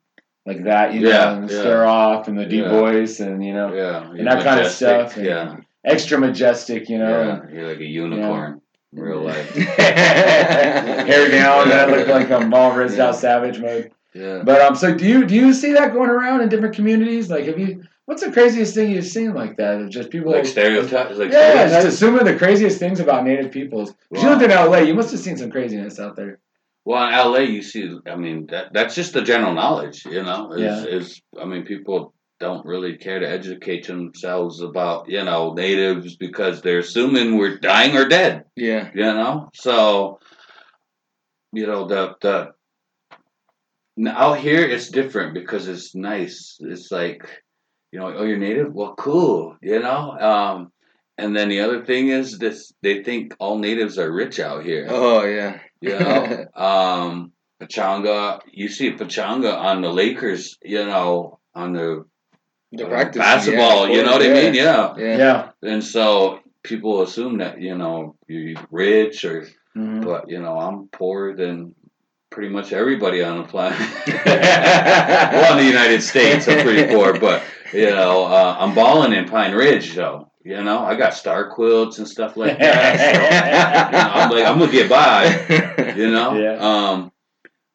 like that. You know, and yeah. stare off and the deep Yeah. voice, and you know, Yeah. and that kind of stuff. And Yeah. extra majestic. You know. Yeah. You're like a unicorn. in Real life. Hair down, and I look like I'm all rizzed Yeah. out savage mode. Yeah. But um, so do you do you see that going around in different communities? Like, have you? What's the craziest thing you've seen like that? Just people Like stereotypes. Like yeah, stereotypes? assuming the craziest things about Native peoples. 'Cause You Wow. lived in LA, you must have seen some craziness out there. Well, in LA, you see, I mean, that that's just the general knowledge, you know. Is, Yeah. is I mean, people don't really care to educate themselves about, you know, natives because they're assuming we're dying or dead, Yeah. you know. So, you know, the the out here it's different because it's nice. It's like, you know, oh, you're native. Well, cool, you know. Um, and then the other thing is this: they think all natives are rich out here. Oh yeah. You know, um, Pechanga. You see Pechanga on the Lakers. You know, on the The uh, practice. basketball. yeah, you know what I mean? Yeah. Yeah. Yeah. And so people assume that you know you're rich, or Mhm. but you know I'm poorer than pretty much everybody on the planet. well, in the United States, I'm pretty poor, but you know uh, I'm balling in Pine Ridge, though. You know, I got star quilts and stuff like that. So, you know, I'm like, I'm gonna get by. you know Yeah. um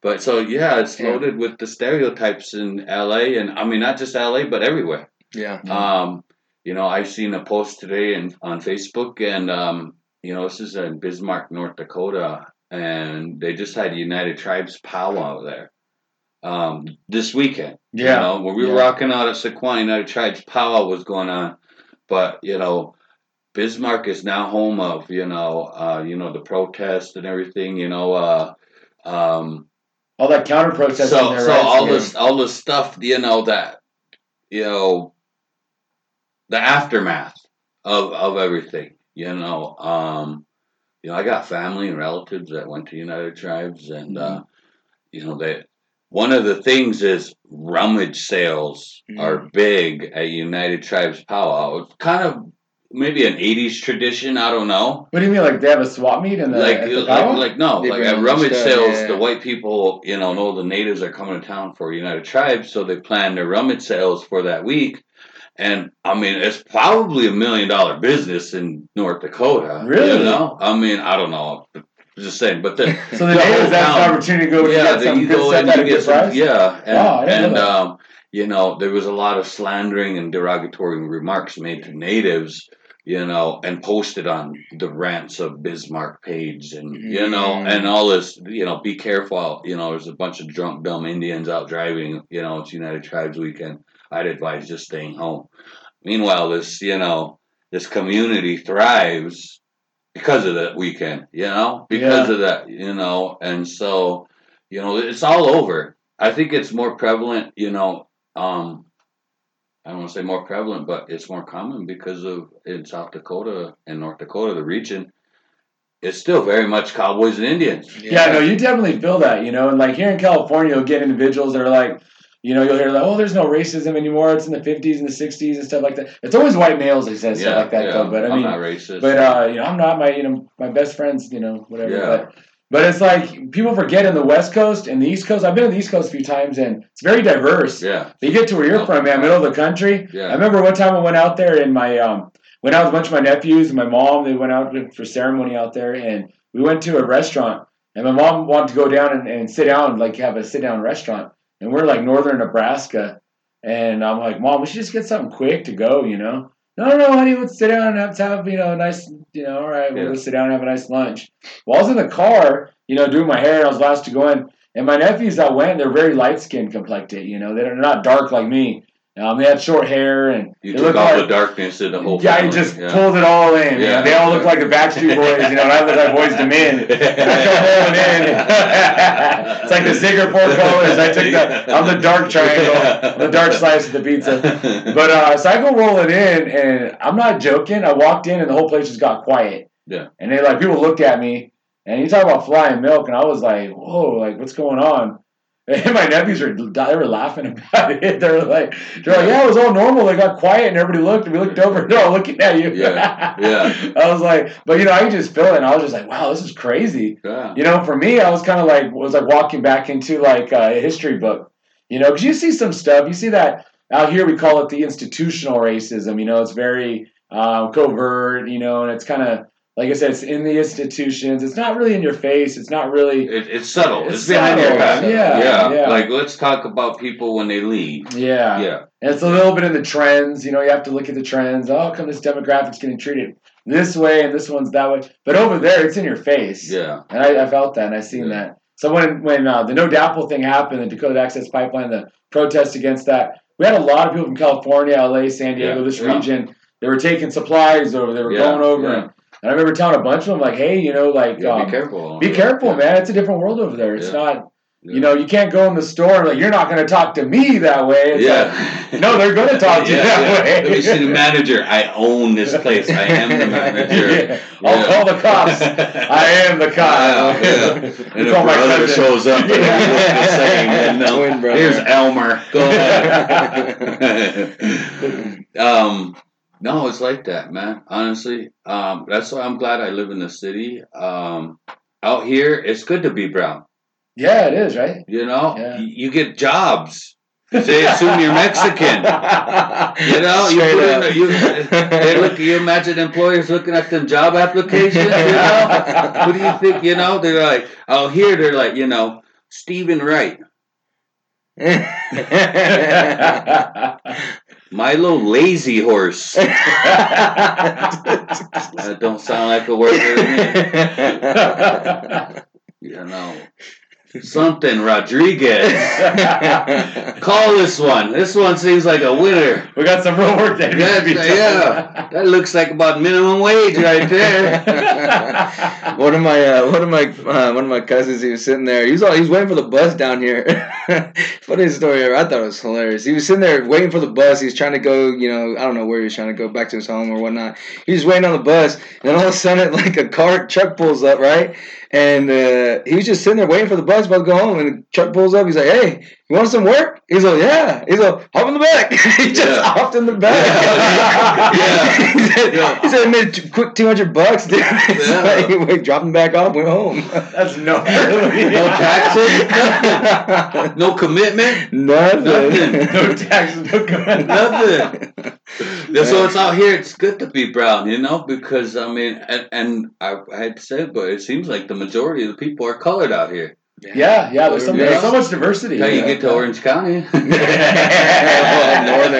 but so yeah it's Yeah. loaded with the stereotypes in la and i mean not just la but everywhere yeah. Um you know i've seen a post today and on facebook and um you know this is in bismarck north dakota and they just had united tribes powwow there um, this weekend. Yeah. You know, when we were rocking out at Sycuan United Tribes, powwow was going on, but you know, Bismarck is now home of you know, uh, you know the protest and everything. You know, uh, um, All that counter protesting so so right? all Yeah. this all this stuff. You know that, you know, the aftermath of of everything. You know, um, you know, I got family and relatives that went to United Tribes, and uh, you know they. One of the things is rummage sales Mhm. are big at United Tribes powwow. It's kind of maybe an '80s tradition. I don't know. What do you mean? Like they have a swap meet in the, Like, at the like, powwow? like, no, They like at rummage stuff, sales, yeah. the white people, you know, know the natives are coming to town for United Tribes, so they plan their rummage sales for that week. And I mean, it's probably a million dollar business in North Dakota. Really? You know, I mean, I don't know. Just saying, but the so the the whole natives have town- an opportunity to go yeah, and get that some you good go stuff in, at a you get good some, price. yeah, and, Wow, I know and um, you know, there was a lot of slandering and derogatory remarks made to natives, you know, and posted on the rants of Bismarck page, and you know, Mm. and all this, you know, be careful, you know, there's a bunch of drunk dumb Indians out driving, you know, it's United Tribes weekend. I'd advise just staying home. Meanwhile, this, you know, this community thrives because of that weekend, you know, because of that, you know, and so, you know, it's all over. I think it's more prevalent, you know, um, I don't want to say more prevalent, but it's more common because of in South Dakota and North Dakota, the region, it's still very much cowboys and Indians. Yeah, no, you definitely feel that, you know, and like here in California, you'll get individuals that are like, you know, you'll hear like, oh, there's no racism anymore. It's in the 50s and the 60s and stuff like that. It's always white males that say stuff like that, though. But I am mean, not racist. but uh, you know, I'm not my, you know, my best friends, you know, whatever. Yeah. But but it's like people forget in the West Coast and the East Coast. I've been to the East Coast a few times, and it's very diverse. yeah, You get to where you're Oh, from, man, middle of the country. yeah. I remember one time I went out there and my um went out with a bunch of my nephews and my mom. They went out for ceremony out there, and we went to a restaurant. And my mom wanted to go down and, and sit down, like have a sit down restaurant. And we're like northern Nebraska, and I'm like, Mom, we should just get something quick to go, you know. No, no, honey, let's sit down and have, have you know, a nice, you know, all right, we'll Yeah. go sit down and have a nice lunch. Well, I was in the car, you know, doing my hair, and I was last to go in. And my nephews that went, they're very light skinned complected, you know, they're not dark like me. Um, they had short hair and You took looked all like, the darkness in the whole yeah, family. he just yeah. pulled it all in. Yeah. They all look like the Backstreet Boys, you know, and I look like Boyz II Men. I come in. it's like the Ziggler four colors. I took the, I'm the dark triangle, the dark slice of the pizza. But uh, so I go rolling in, and I'm not joking. I walked in, and the whole place just got quiet. Yeah. And they like people looked at me, and you talk about flying milk, and I was like, whoa, like what's going on? And my nephews were they were laughing about it. They were like, they're like, yeah, it was all normal. They got quiet, and everybody looked, and we looked over, and they're all looking at you. Yeah, yeah. I was like, but you know, I could just feel it. And I was just like, wow, this is crazy. yeah. You know, for me, I was kind of like was like walking back into like a history book. You know, because you see some stuff. You see that out here we call it the institutional racism. You know, it's very um, covert. You know, and it's kind of like I said, it's in the institutions. It's not really in your face. It's not really. It, it's subtle. It's, It's behind your back. yeah, yeah. yeah. Like let's talk about people when they leave. Yeah. Yeah. And it's a little bit in the trends. You know, you have to look at the trends. Oh, come this demographic's getting treated this way and this one's that way? But over there, it's in your face. Yeah. And I, I felt that and I seen Yeah. that. So when when uh, the No DAPL thing happened, the Dakota Access Pipeline, the protest against that, we had a lot of people from California, LA, San Diego, Yeah, this region. They were taking supplies over. They were going over, and, and I remember telling a bunch of them like, "Hey, you know, like, Yeah, um, be careful. be careful, Yeah. man. It's a different world over there. It's Yeah. not, Yeah. you know, you can't go in the store and like you're not going to talk to me that way. It's like, Yeah. no, they're going to talk to you that yeah. way. Let me see the manager. I own this place. I am the manager. Yeah. I'll call the cops. I am the cop. Yeah, yeah. And You if my brother cousin. shows up, and the same. And no, Twin brother. here's Elmer. Go ahead. um, no, it's like that, man. Honestly, um, that's why I'm glad I live in the city. Um, out here, it's good to be brown. Yeah, it is, right? You know, Yeah. you, you get jobs. They assume you're Mexican. You know, you, in, you they look. You imagine employers looking at them job applications. You know, what do you think? You know, they're like, oh, here they're like, you know, Stephen Wright, Mylo Lazy Horse. That don't sound like a word. You know, something Rodriguez. Call this one. This one seems like a winner. we got some real work that needs to That's, be done. yeah, that looks like about minimum wage right there. one of my uh, one of my uh, one of my cousins, he was sitting there. He was all, he was waiting for the bus down here. Funny story ever. I thought it was hilarious. He was sitting there waiting for the bus. He was trying to go, you know, I don't know where he was trying to go back to his home or whatnot. He was waiting on the bus, and then all of a sudden, like a cart truck pulls up, right? And uh, he was just sitting there waiting for the bus, about to go home. And Chuck pulls up. He's like, "Hey, you want some work?" He's like, "Yeah." He's like, "Hop in the back." he just Yeah. hopped in the back. Yeah. he said, Yeah. he said, "I made a quick two hundred bucks." Dude. It's Yeah. like, he went- dropped him back off, went home. That's no. No taxes, no commitment, Nothing. Nothing. no taxes, no commitment. nothing. Yeah, so it's out here. It's good to be brown, you know, because I mean, and, and I, I had to say, but it seems like the majority of the people are colored out here. Yeah, yeah. There's, some, there's so much diversity. Until you Yeah. get to Orange County, northern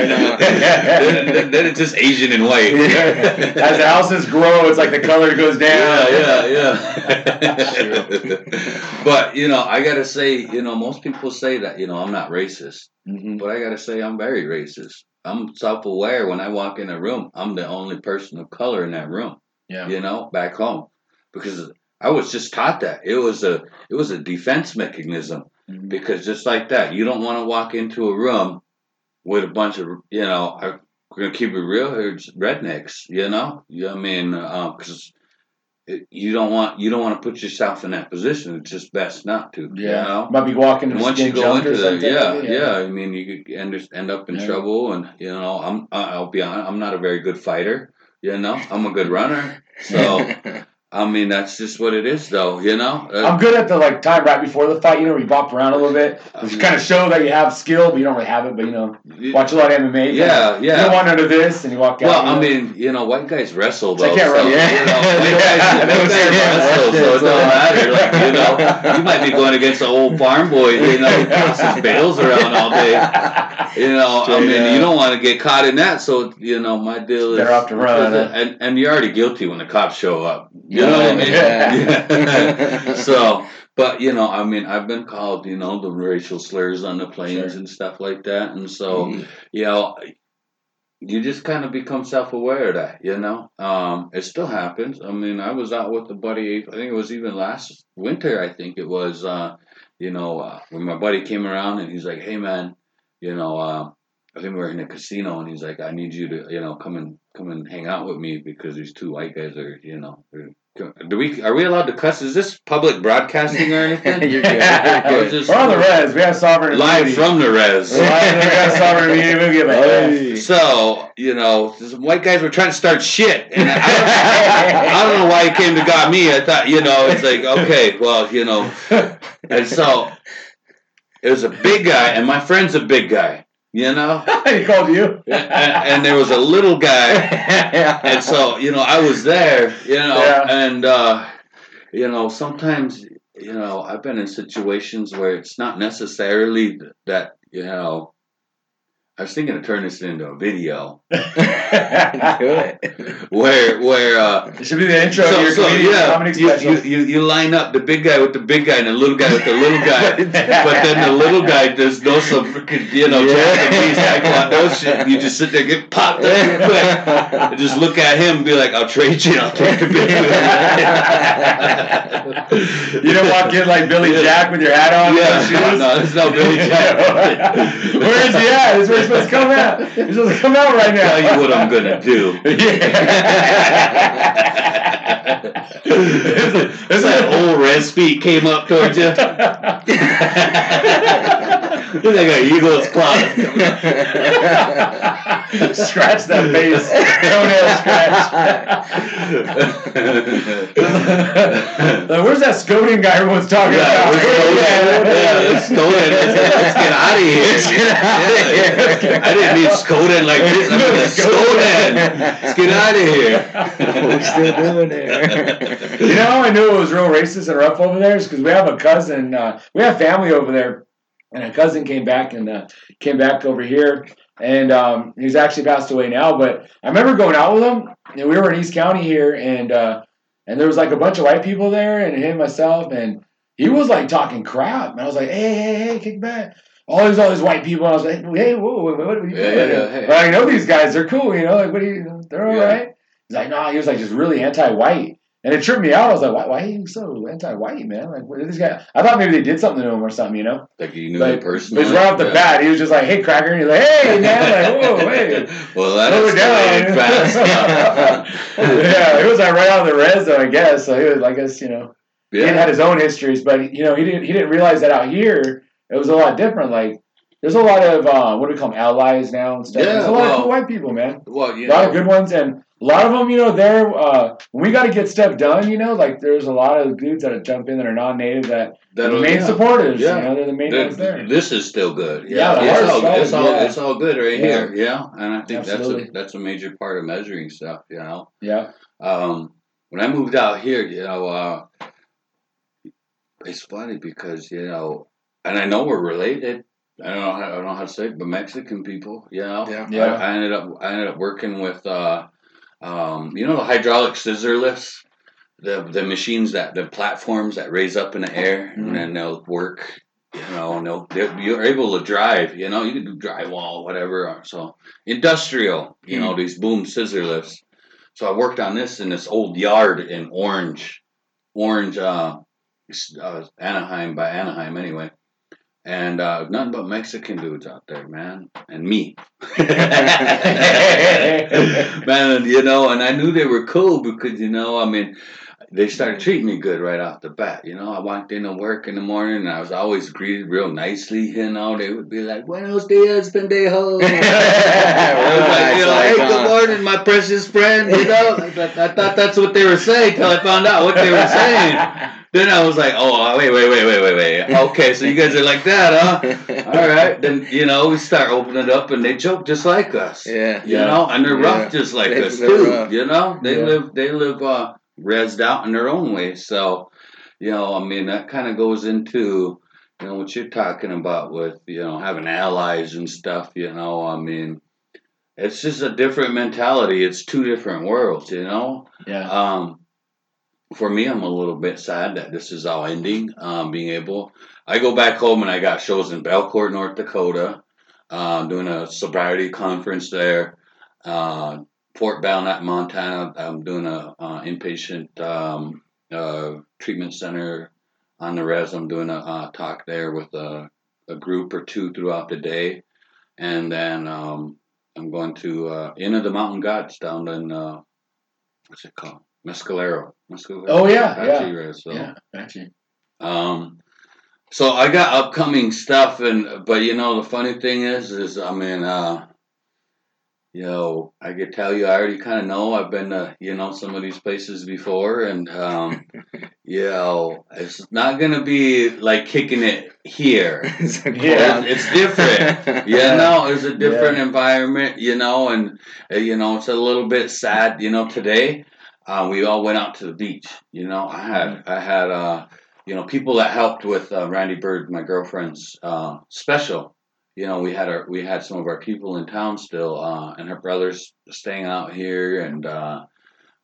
then, then- then it's just Asian and white. As the houses grow, it's like the color goes down. Yeah, yeah, yeah. but you know, I gotta say, you know, most people say that you know I'm not racist, Mhm. but I gotta say I'm very racist. I'm self-aware when I walk in a room. I'm the only person of color in that room. Yeah. You know, back home, because I was just taught that it was a it was a defense mechanism. Mhm. Because just like that, you don't want to walk into a room with a bunch of you know. I, we're gonna keep it real. It's rednecks. You know. You know what I mean, because it, you don't want you don't want to put yourself in that position. It's just best not to. Yeah. You know. Might be walking And once you go into the something. yeah, yeah, I mean, you could end end up in Yeah. trouble, and you know, I'm I'll be honest, I'm not a very good fighter. You know, I'm a good runner, so I mean, that's just what it is, though. You know, Uh, I'm good at the like time right before the fight. You know, where you bop around a little bit, which kind of show that you have skill, but you don't really have it. But you know, watch a lot of MMA. Yeah, You yeah. don't want under this, and you walk out. Well, you I know. mean, you know, white guys wrestle They though. can't so, wrestle. you know, Yeah. white guys, Yeah, white they guys can't wrestle, so it don't matter. Like you know, you might be going against an old farm boy, you know, who tosses bales around all day. You know, I mean, you don't want to get caught in that. So you know, my deal is Better off to run, and and you're already guilty when the cops show up. You know what I mean? Yeah. So, but you know, I mean, I've been called, you know, the racial slurs on the planes Sure. and stuff like that, and so Mhm. you know, you just kind of become self-aware of that. You know, um, it still happens. I mean, I was out with a buddy. I think it was even last winter. I think it was. Uh, you know, uh, when my buddy came around and he's like, "Hey, man, you know." Uh, I think we were in a casino, and he's like, "I need you to, you know, come and come and hang out with me because these two white guys are, you know, they're- do we are we allowed to cuss? Is this public broadcasting or anything? You're good. You're good. We're on the res. We have sovereign live immunity. from the res. We're live- we got sovereign immunity. We'll give a Hey. So you know, some white guys were trying to start shit, and I don't, I don't know why he came to got me. I thought, you know, it's like okay, well, you know, and so it was a big guy, and my friend's a big guy, you know, he called you. and, and there was a little guy, and so you know, I was there, you know, Yeah. and uh, you know, sometimes you know, I've been in situations where it's not necessarily that you know. I was thinking of turning this into a video Do it. where where uh, It should be the intro so, your so, comedian yeah, comedy you, you, you, you line up the big guy with the big guy and the little guy with the little guy, but then the little guy does no some freaking you know Yeah. Taekwondo shit. You just sit there get popped up real quick and just look at him and be like, "I'll trade you. I'll take the big you don't walk in like Billy Yeah. Jack with your hat on. Yeah, no, shoes. no, there's no Billy Jack. Where is he at? Where supposed to come out. He's supposed to come out right now. Tell you what I'm gonna do. Yeah. It's that old red speed came up towards you. It's like an eagle's claw. scratch that face. Toenail scratch. Where's that Skoden guy everyone's talking Yeah, about? let's go. Yeah, let's. Let's, let's get out of here. Let's get outta Yeah. here. I didn't mean Skoden like this. I mean Skoden. Let's get out of here. We're still doing it. You know how I knew it was real racist and rough over there is because we have a cousin. Uh, we have family over there, and a cousin came back and uh, came back over here, and um, he's actually passed away now. But I remember going out with him, and we were in East County here, and uh, and there was like a bunch of white people there, and him, myself, and he was like talking crap, and I was like, hey, hey, hey, kick back. All these all these white people. I was like, hey, whoa, what, what are you doing? yeah, hey. But I know these guys. They're cool, you know. Like, what are you? They're all Yeah. right. He's like, nah. He was like just really anti-white, and it tripped me out. I was like, why, why are you so anti-white, man? Like, what is this guy? I thought maybe they did something to him or something, you know. Like you knew Like, the person. But right off the bat, he was just like, hey, cracker, and he's like, hey, man, like, whoa, hey. well, that Slow down. fast. yeah, it was like right out of the res, though. I guess. So he was, I guess, you know, he had his own histories, but you know, he didn't. He didn't realize that out here it was a lot different. Like, there's a lot of uh, what do we call them, allies now and stuff. Yeah, there's a lot well, of cool white people, man. Well, you A lot know, of good ones, and a lot of them, you know, they're uh, when we got to get stuff done. You know, like there's a lot of dudes that jump in that are non-native that that'll- the main yeah. supporters. Yeah. You know, they're the main Th- ones there. This is still good. Yeah, the it's, all, solid, it's all yeah. it's all good right Yeah. here. Yeah, and I think Absolutely. that's a that's a major part of measuring stuff. You know, Yeah, um, when I moved out here, you know, uh, it's funny because you know, and I know we're related. I don't know how, I don't know how to say it, but Mexican people, you know, Yeah. Yeah. I, I ended up I ended up working with, uh, um, you know, the hydraulic scissor lifts, the the machines that the platforms that raise up in the air Mhm. and then they'll work. You know, and they'll, they you're able to drive. You know, you can do drywall, whatever. So industrial, you know, these boom scissor lifts. So I worked on this in this old yard in Orange, Orange, uh, uh, Anaheim by Anaheim anyway. And uh, nothing but Mexican dudes out there, man, and me. man, you know, and I knew they were cool because you know, I mean, they started treating me good right off the bat. You know, I walked into work in the morning and I was always greeted real nicely. You know, they would be like, "Buenos dias, pendejo." I was like, you know, hey, good uh, morning, my precious friend. You know, I, thought- I thought that's what they were saying till I found out what they were saying. Then I was like, oh, wait, wait, wait, wait, wait, wait. Okay, so you guys are like that, huh? All right, then you know we start opening up, and they joke just like us. Yeah. You know, and they're Yeah. rough just like They- us too. rough. You know, they Yeah. live they live uh rezzed out in their own way. So, you know, I mean that kind of goes into you know what you're talking about with you know having allies and stuff. You know, I mean, it's just a different mentality. It's two different worlds. You know, yeah. um, for me, I'm a little bit sad that this is all ending. Um, being able, I go back home and I got shows in Belcourt, North Dakota. Uh, doing a sobriety conference there. Uh, Fort Belknap, Montana. I'm doing a uh, inpatient um, uh, treatment center on the res. I'm doing a uh, talk there with a, a group or two throughout the day, and then um, I'm going to uh, Inn of the Mountain Gods down in uh, what's it called? Mescalero. Mescalero. Oh, yeah, Apache yeah. Res, so. yeah, actually. Um, so I got upcoming stuff, and but you know the funny thing is, is I mean, uh, you know, I could tell you, I already kind of know. I've been to you know some of these places before, and um, you know, it's not gonna be like kicking it here. It's Yeah. quad. It's different. You know, it's a different environment, you know, and, uh, you know, it's a little bit sad, you know, today, uh, we all went out to the beach, you know, I had, I had, uh, you know, people that helped with, uh, Randy Bird, my girlfriend's, uh, special, you know, we had our, we had some of our people in town still, uh, and her brother's staying out here and, uh,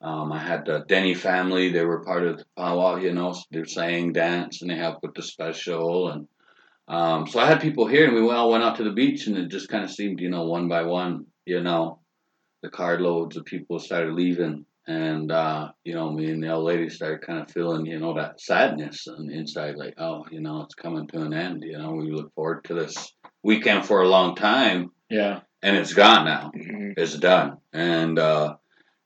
um, I had the Denny family. They were part of the powwow, you know. So they sang, dance, and they helped with the special. And um, so I had people here, and we all went out to the beach, and it just kind of seemed, you know, one by one, you know, the carloads of people started leaving, and uh, you know, me and the old lady started kind of feeling, you know, that sadness on the inside, like, oh, you know, it's coming to an end. You know, we look forward to this weekend for a long time, Yeah. and it's gone now Mhm. is done. And uh,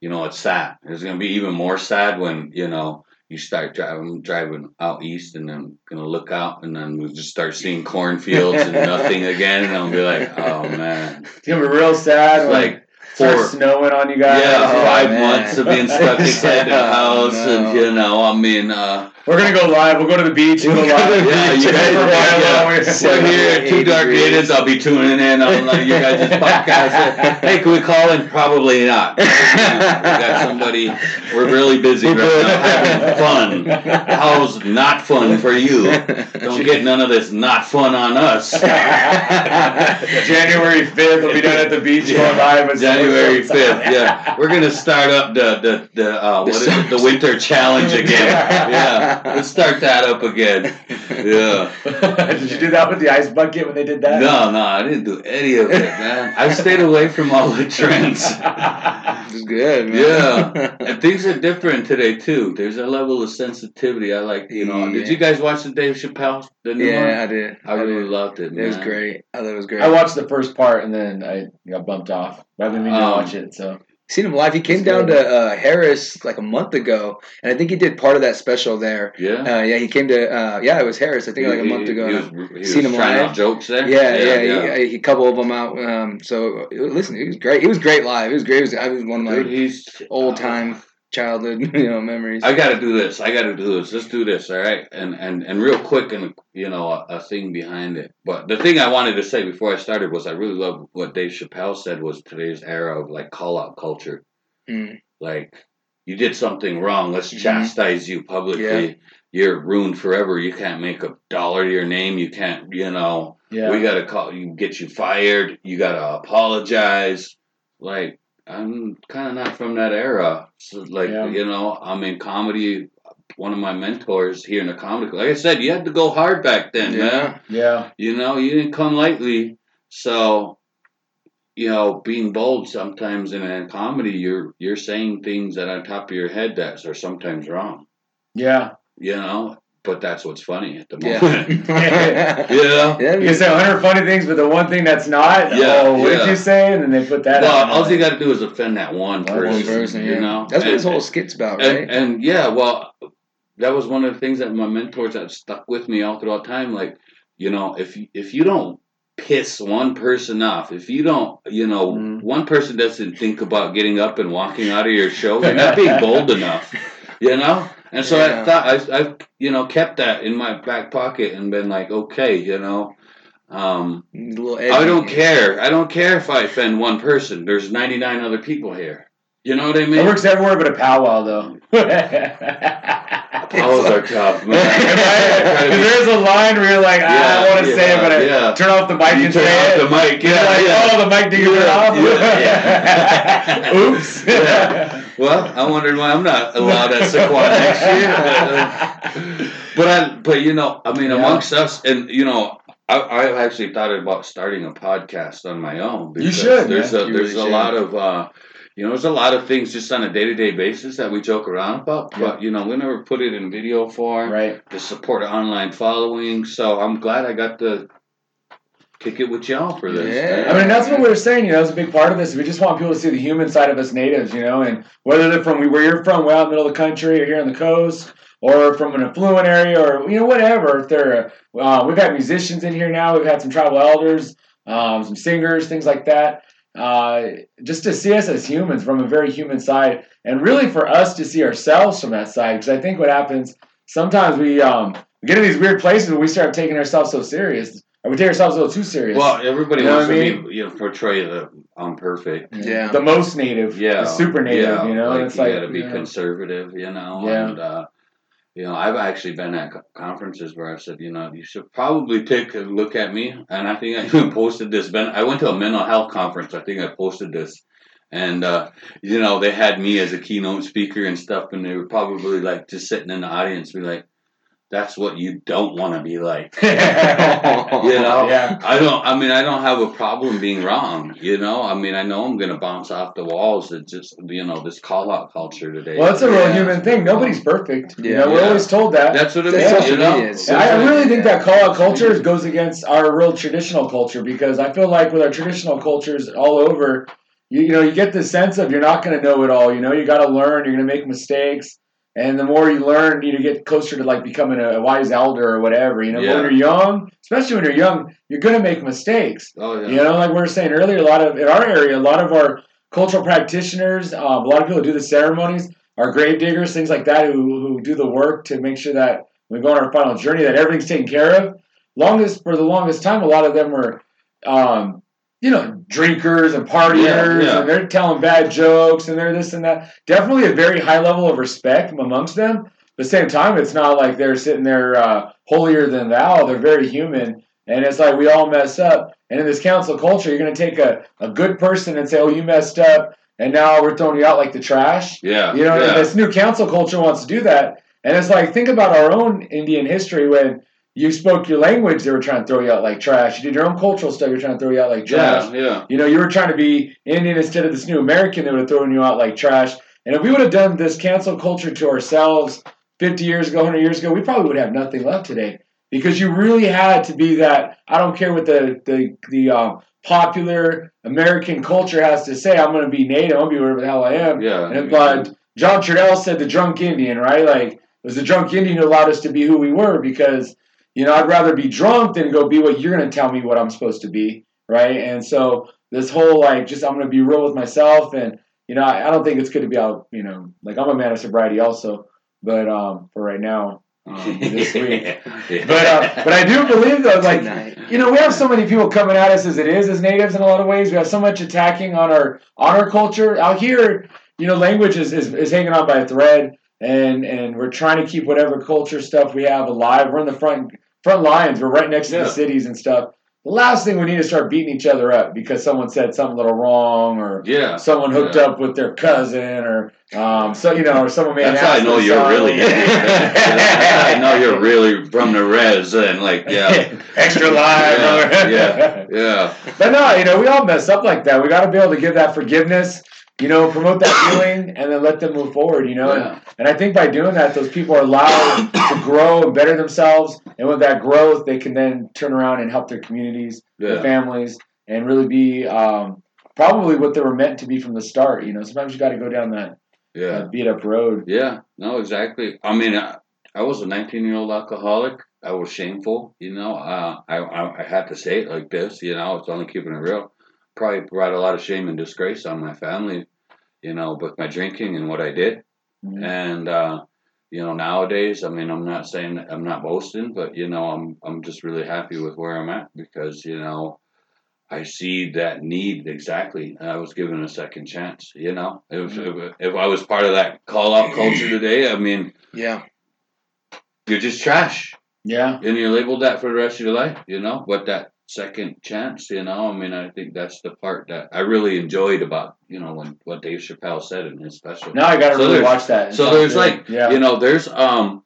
you know, it's sad. It's gonna be even more sad when, you know, you start driving driving out east and then gonna look out and then we'll just start seeing cornfields and nothing again and I'll be like, Oh man. It's gonna be real sad. It's like four snowing on you guys. yeah, Oh, five man. months of being stuck inside the Oh, house no. and you know, I mean uh We're gonna go live. We'll go to the beach We'll go live. yeah, you guys For a while yeah. We're here at Two Dark. Gators. I'll be tuning in on like, you guys' podcast. hey, can we call in? Probably not. we got somebody. We're really busy right now having fun. How's not fun for you? Don't get none of this not fun on us. January fifth, we'll be down at the beach going live with January January fifth. Yeah, we're gonna start up the the the uh, what is it? The winter challenge again. Yeah, let's start that up again. Yeah. did you do that with the ice bucket when they did that? No, no, I didn't do any of it, man. I stayed away from all the trends. It's good, man. Yeah, and things are different today too. There's a level of sensitivity. I like, you know. Did you guys watch the Dave Chappelle? The new yeah, I did. I really did. loved it. It was great. I thought it was great. I watched the first part and then I got bumped off. But I've been meaning Um, watch it, so Seen him live. He came down to uh, Harrah's like a month ago, and I think he did part of that special there. Yeah. Uh, yeah, he came to. Uh, yeah, it was Harrah's. I think like a month ago. He was, he was Seen him trying live. out jokes there. yeah, yeah, He, he couple of them out. Um, so listen, he was great. He was great live. He was great. He was, I was one of my Dude, he's old time childhood, you know, memories. I got to do this. I got to do this. Let's do this. All right. And and and real quick, and you know, a, a thing behind it. But the thing I wanted to say before I started was I really love what Dave Chappelle said was today's era of like call out culture. Mm. Like you did something wrong. Let's Mhm. chastise you publicly. You're ruined forever. You can't make a dollar to your name. You can't. You know. yeah. We gotta call you, get you fired. You gotta apologize. Like I'm kind of not from that era. So like Yeah. you know, I'm in comedy. One of my mentors here in the comedy, like I said, you had to go hard back then, man. yeah, yeah. You know, you didn't come lightly. So, you know, being bold sometimes in a comedy, you're you're saying things that on top of your head that are sometimes wrong. Yeah. You know, but that's what's funny at the moment. yeah. you know. You can say a hundred funny things, but the one thing that's not, Yeah, oh, what yeah. did you say? And then they put that Well, out. all you got to do is offend that one One person. One person, you know. That's what and, his whole skit's about, and, right? and yeah, well, that was one of the things that my mentors that stuck with me all throughout time. Like, you know, if you- if you don't piss one person off, if you don't, you know, Mhm. one person doesn't think about getting up and walking out of your show, you're not being bold enough. You know. And so Yeah. I thought I, I've you know kept that in my back pocket and been like, okay, you know. Um, I don't care. I don't care if I offend one person. There's 99 other people here. You know what I mean? It works everywhere but a powwow, though. Powwows are tough, man. Because there's a line where you're like, I Yeah, don't want to say it, yeah, but I yeah. turn off the mic You and turn say off it. the mic, You're yeah, like, yeah. oh, the mic didn't get Yeah, off. yeah, Oops. Well, I wondered why I'm not allowed at Sycuan next year. But, uh, but I, but you know, I mean, Yeah. amongst us, and you know, I, I've actually thought about starting a podcast on my own. You should, There's a You there's really a should. lot of. Uh, you know, there's a lot of things just on a day to day basis that we joke around about, but you know, we never put it in video form right. to support an online following. So I'm glad I got to kick it with y'all for this. Yeah. I mean, that's what we were saying. You know, it's a big part of this. We just want people to see the human side of us natives. You know, and whether they're from where you're from, way out in the middle of the country, or here on the coast, or from an affluent area, or you know, whatever. If they're, uh, we've had musicians in here now. We've had some tribal elders, um, some singers, things like that. Uh, just to see us as humans from a very human side, and really for us to see ourselves from that side. Because I think what happens sometimes we um, we get in these weird places where we start taking ourselves so serious, or we take ourselves a little too serious. Well, everybody You know wants what I to be, you know, portray the I'm perfect. Yeah. the most native, Yeah, the super native, yeah, you know. like and it's you like got to be you know, conservative, you know. Yeah. And uh, you know, I've actually been at conferences where I've said, you know, you should probably take a look at me. And I think I even posted this. Ben, I went to a mental health conference. I think I posted this. And uh, you know, they had me as a keynote speaker and stuff, and they were probably like just sitting in the audience, be like, "That's what you don't want to be like." You know, Yeah. I don't. I mean, I don't have a problem being wrong. You know, I mean, I know I'm gonna bounce off the walls. It's just you know this call out culture today. Well, it's a real Yeah. human thing. Nobody's perfect. You Yeah. know, we're Yeah. always told that. That's what it That's is. social You know, media. It's I social really think that call out culture goes against our real traditional culture because I feel like with our traditional cultures all over, you, you know, you get this sense of you're not going to know it all. You know, you got to learn. You're going to make mistakes, and the more you learn, you know, get closer to like becoming a wise elder or whatever. You know, Yeah. when you're young, especially when you're young, you're going to make mistakes. Oh yeah. You know, like we were saying earlier, a lot of in our area, a lot of our cultural practitioners, um, a lot of people who do the ceremonies, are grave diggers, things like that, who who do the work to make sure that when we go on our final journey, that everything's taken care of. Longest for the longest time, a lot of them were, um, you know, drinkers and partiers, Yeah, yeah. and they're telling bad jokes, and they're this and that. Definitely a very high level of respect amongst them. But at the same time, it's not like they're sitting there uh, holier than thou. They're very human And it's like we all mess up. And in this council culture, you're going to take a, a good person and say, oh, you messed up. And now we're throwing you out like the trash. Yeah. You know, yeah. this new council culture wants to do that. And it's like, think about our own Indian history when you spoke your language, they were trying to throw you out like trash. You did your own cultural stuff, you're trying to throw you out like trash. yeah, yeah. You know, you were trying to be Indian instead of this new American, they would have thrown you out like trash. And if we would have done this cancel culture to ourselves 50 years ago, 100 years ago, we probably would have nothing left today. Because you really had to be that, I don't care what the, the, the um, popular American culture has to say, I'm going to be native, I'm going to be whatever the hell I am. Yeah. And, but John Trudell said the drunk Indian, right? Like, it was the drunk Indian who allowed us to be who we were because, you know, I'd rather be drunk than go be what you're going to tell me what I'm supposed to be, right? And so this whole, like, just I'm going to be real with myself and, you know, I, I don't think it's good to be out, you know, like I'm a man of sobriety also, but um, for right now, um, this week. But uh, but I do believe though, like Tonight. you know, we have so many people coming at us as it is as natives in a lot of ways. We have so much attacking on our on our culture out here. You know, language is, is, is hanging on by a thread, and and we're trying to keep whatever culture stuff we have alive. We're in the front front lines. We're right next to Yeah. the cities and stuff. The last thing we need to start beating each other up because someone said something a little wrong or yeah. someone hooked Yeah. up with their cousin or um, so you know or someone made That's how I know you're themselves. really. I know you're really from the res and like yeah, extra live. Yeah, yeah. yeah. But no, you know, we all mess up like that. We got to be able to give that forgiveness, you know, promote that healing, and then let them move forward, you know. And, Yeah. and I think by doing that, those people are allowed to grow and better themselves. And with that growth, they can then turn around and help their communities, their families, and really be um, probably what they were meant to be from the start. You know, sometimes you got to go down that, Yeah. that beat up road. Yeah, no, exactly. I mean, I, I was a 19 year old alcoholic. I was shameful, you know. Uh, I, I I had to say it like this, you know. It's only keeping it real. Probably brought a lot of shame and disgrace on my family, you know, with my drinking and what I did. Mhm. And uh, you know, nowadays, I mean, I'm not saying I'm not boasting, but you know, I'm I'm just really happy with where I'm at because you know, I see that need exactly. I was given a second chance. You know, if if, if I was part of that call out culture today, I mean, Yeah. you're just trash, Yeah. and you're labeled that for the rest of your life. You know, but that second chance, you know, I mean, I think that's the part that I really enjoyed about you know when what Dave Chappelle said in his special. Now I got to So really watch that. So there's like, yeah. you know, there's um,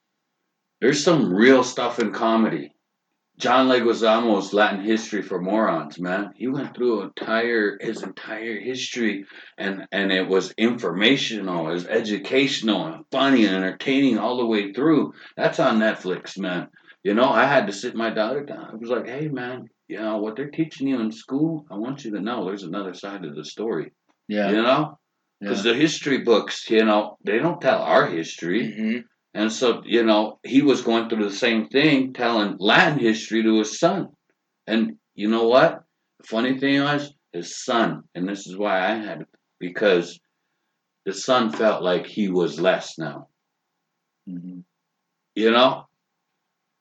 there's some real stuff in comedy. John Leguizamo's Latin history for morons, man. He went through entire his entire history, and and it was informational, it was educational, and funny and entertaining all the way through. That's on Netflix, man. You know, I had to sit my daughter down. I was like, hey, man, you know what they're teaching you in school. I want you to know there's another side of the story. yeah. You know, yeah. because the history books, you know, they don't tell our history. hmm And so, you know, he was going through the same thing, telling Latin history to his son. And you know what? The funny thing was, his son, and this is why I had it, because the son felt like he was less now, Mhm. you know?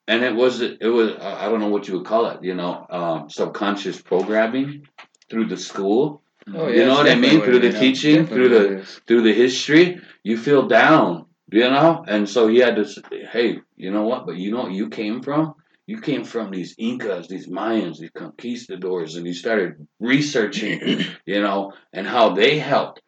And it was, it was, I don't know what you would call it, you know, um, subconscious programming through the school, Oh, You know what I mean? Through the teaching, through the- is. through the history, you feel down, you know? And so he had to say, hey, you know what? But you know what you came from? You came from these Incas, these Mayans, these conquistadors, and you started researching, you know, and how they helped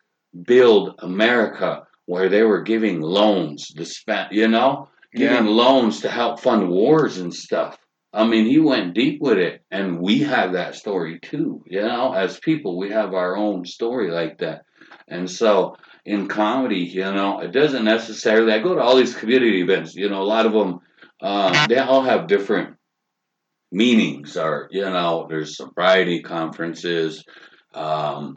build America where they were giving loans, the span, you know, giving loans to help fund wars and stuff. I mean, he went deep with it, and we have that story too. You know, as people, we have our own story like that. And so, in comedy, you know, it doesn't necessarily. I go to all these community events. You know, a lot of them, uh, they all have different meanings. Or you know, there's sobriety conferences. Um,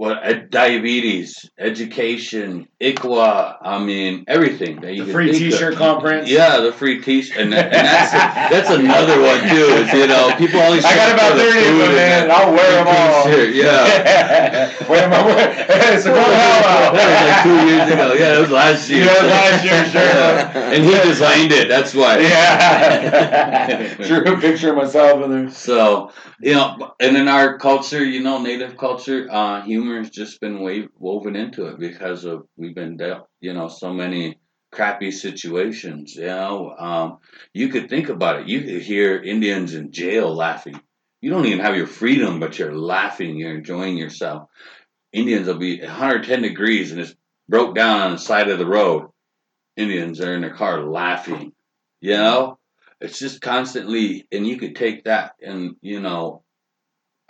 what uh, diabetes, education, ICWA, I mean everything that you The free. T-shirt conference. Yeah, the free T-shirt, and, that- and that's that's another one too. Is you know people always. I got about 30 of them, man. I'll wear them all. T-shirt, Yeah. Wait a minute. It's a that was like two years ago. Yeah, that was last year. Yeah, last year, sure. and he designed it. That's why. Yeah. Drew a picture of myself in there. So you know, and in our culture, you know, native culture, uh, humor has just been wa- woven into it because of we've been dealt, you know, so many crappy situations. You know, um, you could think about it. You could hear Indians in jail laughing. You don't even have your freedom, but you're laughing. You're enjoying yourself. Indians will be 110 degrees and it's broke down on the side of the road. Indians are in their car laughing. You know, it's just constantly, and you could take that and you know,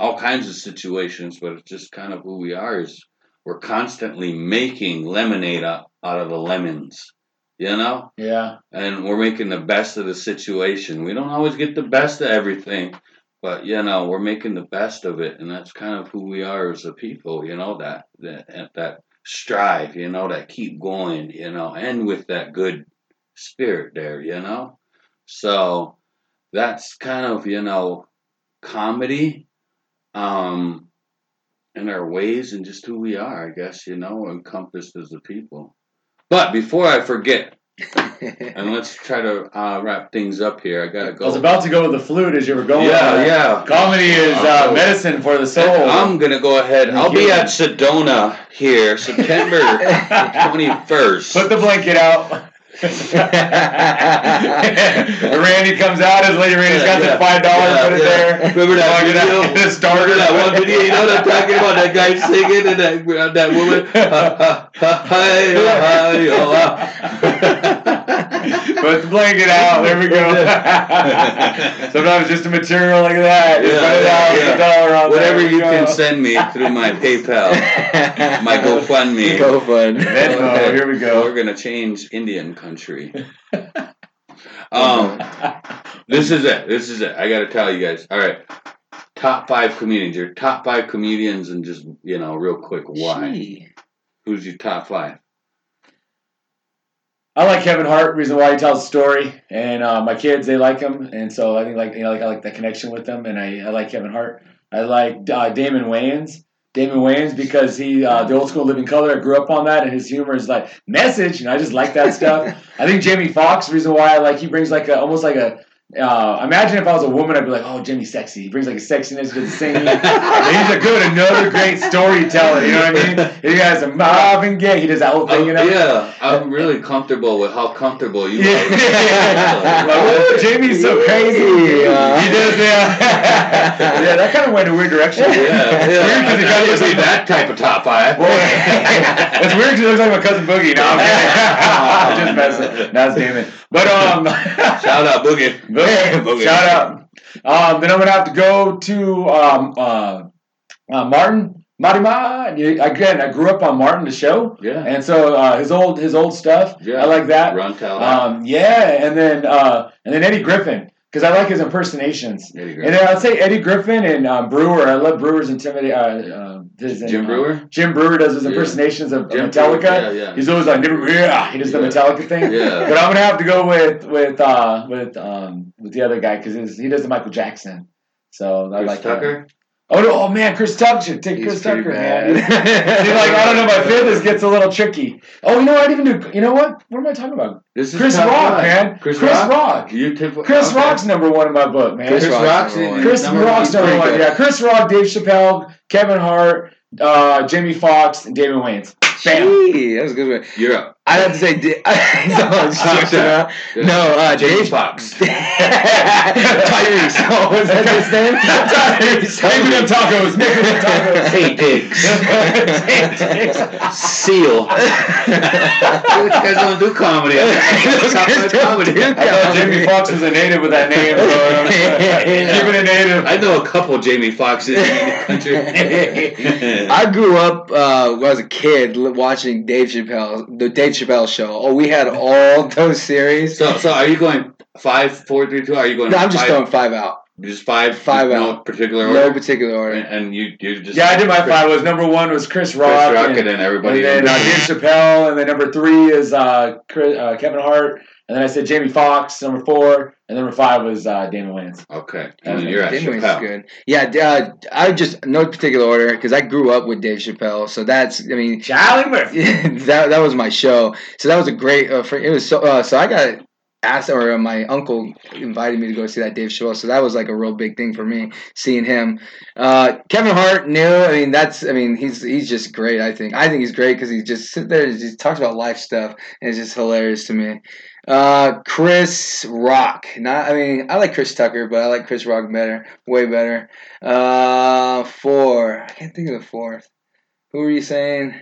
all kinds of situations, but it's just kind of who we are. Is we're constantly making lemonade out, out of the lemons. You know, Yeah. and we're making the best of the situation. We don't always get the best of everything, but you know, we're making the best of it, and that's kind of who we are as a people. You know that that that strive. You know that keep going. You know, and with that good spirit there. You know, so that's kind of you know comedy, um, and our ways and just who we are. I guess you know encompassed as a people. But before I forget, and let's try to uh, wrap things up here. I gotta go. I was about to go with the flute as you were going. yeah, yeah. Comedy is uh, medicine for the soul. I'm gonna go ahead. I'll be at Sedona here, September twenty first. Put the blanket out. Randy comes out. His lady Randy's got Yeah, the five dollars. yeah, put it yeah. there. Remember that it video? get it. Remember that one video? You know what I'm talking about? That guy singing and that uh, that woman. Hi, hi, Put the blanket out. There we go. Sometimes just a material like that. Just put it out. Yeah, Whatever you There can go. send me through my PayPal, my GoFundMe. Go fun. Venmo, here we go. We're gonna change Indian country. Um, this is it. This is it. I gotta tell you guys. All right, top five comedians. Your top five comedians, and just you know, real quick, why? Gee. Who's your top five? I like Kevin Hart. Reason why he tells a story, and uh, my kids they like him, and so I think like you know like I like that connection with them, and I, I like Kevin Hart. I like uh, Damon Wayans. Damon Wayans because he uh, the old school living color. I grew up on that, and his humor is like message, and I just like that stuff. I think Jamie Foxx. Reason why I like he brings like a almost like a. Uh, imagine if I was a woman, I'd be like, "Oh, Jimmy's sexy." He brings like a sexiness to the singing. And he's a good, another great storyteller. You know what I mean? He has a Marvin Gaye. He does that whole thing, you know. Oh, yeah, I'm really comfortable with how comfortable you Yeah. are. like, "Ooh, Jamie's so crazy. Yeah. He does, yeah. yeah, that kind of went a weird direction. Yeah, yeah. It's weird because it kind of that type of top five. Boy, it's weird because it looks like my cousin Boogie. No, I'm just messing. That's damn it. But um, Shout out Boogie. Boogie, Boogie. shout out. Um, then I'm gonna have to go to um uh, uh Martin Marima. Again, I grew up on Martin the show, Yeah. and so uh, his old his old stuff. Yeah. I like that. Run. Um, yeah, and then uh, and then Eddie Griffin because I like his impersonations. There you go. And then I'd say Eddie Griffin and um, Breuer. I love Breuer's intimidate. Uh, uh, his, Jim Breuer. Jim Breuer does his Yeah. impersonations of, of Jim Metallica. Breuer, Yeah, yeah. He's always like, yeah. He does the Metallica thing. Yeah. But I'm gonna have to go with with uh, with um, with the other guy because he does the Michael Jackson. So I like that. Tucker. Oh no! Oh man, Chris Tucker take He's Chris Tucker, bad. man. See, like I don't know, my fifth this gets a little tricky. Oh, you know what? I'd even do. You know what? What am I talking about? This is Chris Rock, five. man. Chris, Chris Rock. Rock. You tip, Chris okay. Rock's number one in my book, man. Chris Chris Rock's Rock's number one. Chris number Rock's number one. Yeah. Chris Rock, Dave Chappelle, Kevin Hart, uh, Jamie Foxx, and David Wayans. Bam. Gee, that was a good one. You're up. I have to say, Di- no, no, uh, Jamie Foxx. Tyrese. Oh, was that his name? Tyrese. Make me them tacos. Make me them tacos. Taye Diggs. Seal. Those guys don't do comedy. Do I thought Jamie Foxx was a native with that name, I'm keeping it native. I know a couple Jamie Foxes in the country. I grew up uh, when I was a kid watching Dave Chappelle, the Dave Chappelle show. Oh, we had all those series. so, so are you going five, four, three, two? Are you going? No, I'm just five, throwing five out. just five, Five no out. particular No particular order. and you, you just Yeah, I did my five. Was number one was Chris Chris Rock, Rock, and, and then everybody. and then uh, Dave Chappelle, and then number three is uh, Chris, uh, Kevin Hart, and then I said Jamie Foxx. Number four, and number five was uh, Damon Wayans. okay, and then you're at Dave Wayne's Chappelle. good. Yeah, uh, I just no particular order because I grew up with Dave Chappelle, so that's I mean Charlie Murphy. that that was my show. So that was a great. Uh, for, it was so. Uh, so I got asked or my uncle invited me to go see that Dave Chappelle, so that was like a real big thing for me seeing him. Uh, Kevin Hart new. I mean, that's I mean he's he's just great. I think I think he's great because he just sit there and just talks about life stuff and it's just hilarious to me. Uh, Chris Rock. Not I mean I like Chris Tucker, but I like Chris Rock better, way better. Uh, four. I can't think of the fourth. Who are you saying?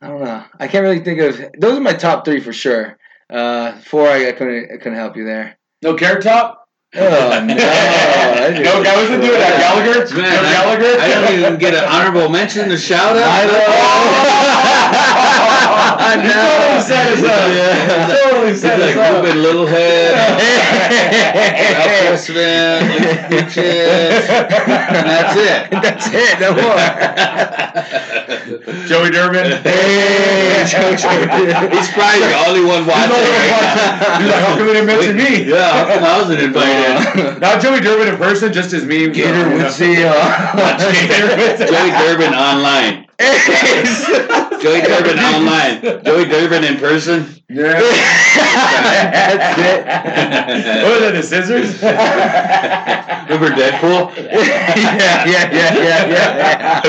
I don't know. I can't really think of. Those are my top three for sure. Uh, four, I, I couldn't, I couldn't help you there. No carrot top. Oh no! that no, I wasn't doing that. Gallagher. Man, no I, Gallagher. I didn't even get an honorable mention to shout out. I You totally set us up. Yeah. Totally It's set like us up. Ruben Littlehead, Ralph Smith, and that's it. That's it. No more. Joey Durbin. Hey, Joe Jordan. He's probably the only one watching. only right now. He's like, how come they didn't mention me? Yeah, how come I wasn't invited? Not Joey Durbin in person, just his meme. Gator would see. Uh, Joey Durbin online. Joey Durbin online. Joey Durbin in person. Yeah. That's it. what was that, the scissors? Remember Deadpool? yeah, yeah, yeah, yeah, yeah.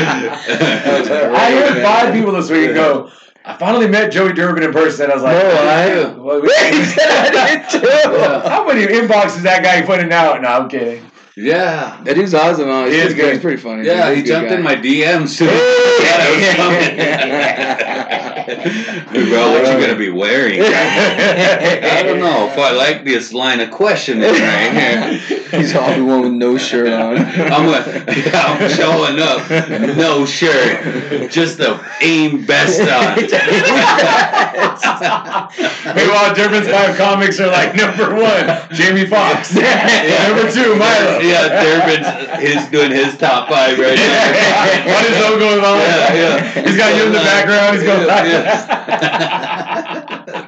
I heard five people this week go, I finally met Joey Durbin in person. I was like, No, I- "Yeah, well, he said I did too. How many inboxes that guy putting out? No, I'm kidding. Yeah. That dude's awesome. Oh, huh? He He's, good. He's pretty funny. Yeah, he He's a good jumped guy. in my DMs too. Hey! Yeah, that was coming. Hey, bro, what you gonna be wearing? I don't know if I like this line of questioning right here. He's the only one with no shirt on. I'm, a, yeah, I'm showing up, no shirt, just the aim vest on. Meanwhile, Durbin's five comics are like number one, Jamie Foxx. number two, Mylo. Yeah, Durbin's he's doing his top five right now. What is so going on? Yeah, yeah. He's got you in the background. He's going.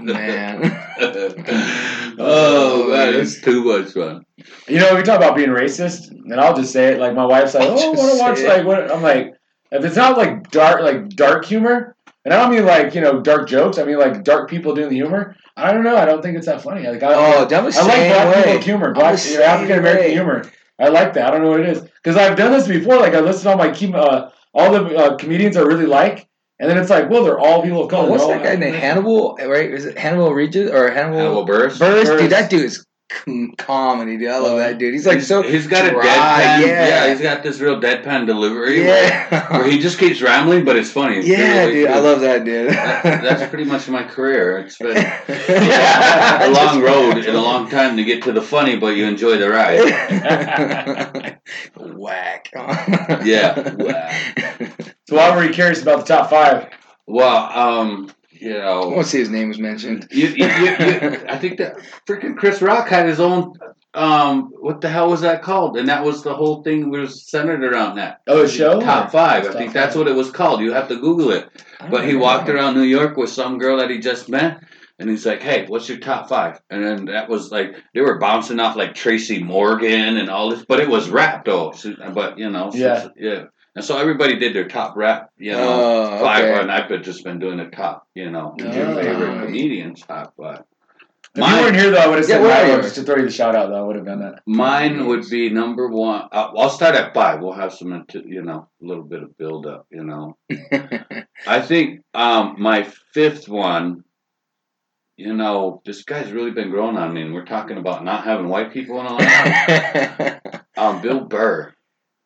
Man. oh man, it's too much fun. You know, we talk about being racist, and I'll just say it. Like my wife's like, "Oh, I Just want to watch it. like what?" I'm like, if it's not like dark, like dark humor, and I don't mean like you know dark jokes. I mean like dark people doing the humor. I don't know. I don't think it's that funny. Like, I, Oh, that was I like black way. people humor, black the same African American humor. I like that. I don't know what it is because I've done this before. Like I listen to all my com- uh, all the uh, comedians I really like, and then it's like, well, they're all people of color. Oh, what's that guy named Hannibal? Right? Is it Hannibal Regis or Hannibal? Hannibal Buress. Buress? Buress. Dude, that dude is com- comedy, dude. I love uh, that dude. He's like so. he's got a dry, deadpan. yeah. Yeah. he's got this real deadpan delivery. Yeah. where he just keeps rambling, but it's funny. It's yeah, really dude. I love that dude. That- That's pretty much my career. It's been yeah. a long road and a long time to get to the funny, but you enjoy the ride. Whack. Yeah, whack. So why were you curious about the top five? Well, um, you I know, want to see his name was mentioned. you, you, you, you, I think that freaking Chris Rock had his own. Um, what the hell was that called? And that was the whole thing was centered around that. Oh, a show? Top five. I Top think that's what it was called. You have to Google it. But he walked around New York with some girl that he just met, and he's like, "Hey, what's your top five? And then that was like they were bouncing off like Tracy Morgan and all this, but it was rap though. So, but you know, so- Yeah. Yeah. And so everybody did their top rap, you know, Oh, five. okay. And I've just been doing the top, you know, Oh. your favorite comedians top five. If you weren't here though, I would have Yeah, said where are Mylo you? just to throw you the shout out. Though I would have done that. Mine would be number one. Uh, I'll start at five. We'll have some, into, you know, a little bit of build up, you know. I think um, my fifth one, you know, this guy's really been growing on me, and we're talking about not having white people in a line. um, Bill Burr.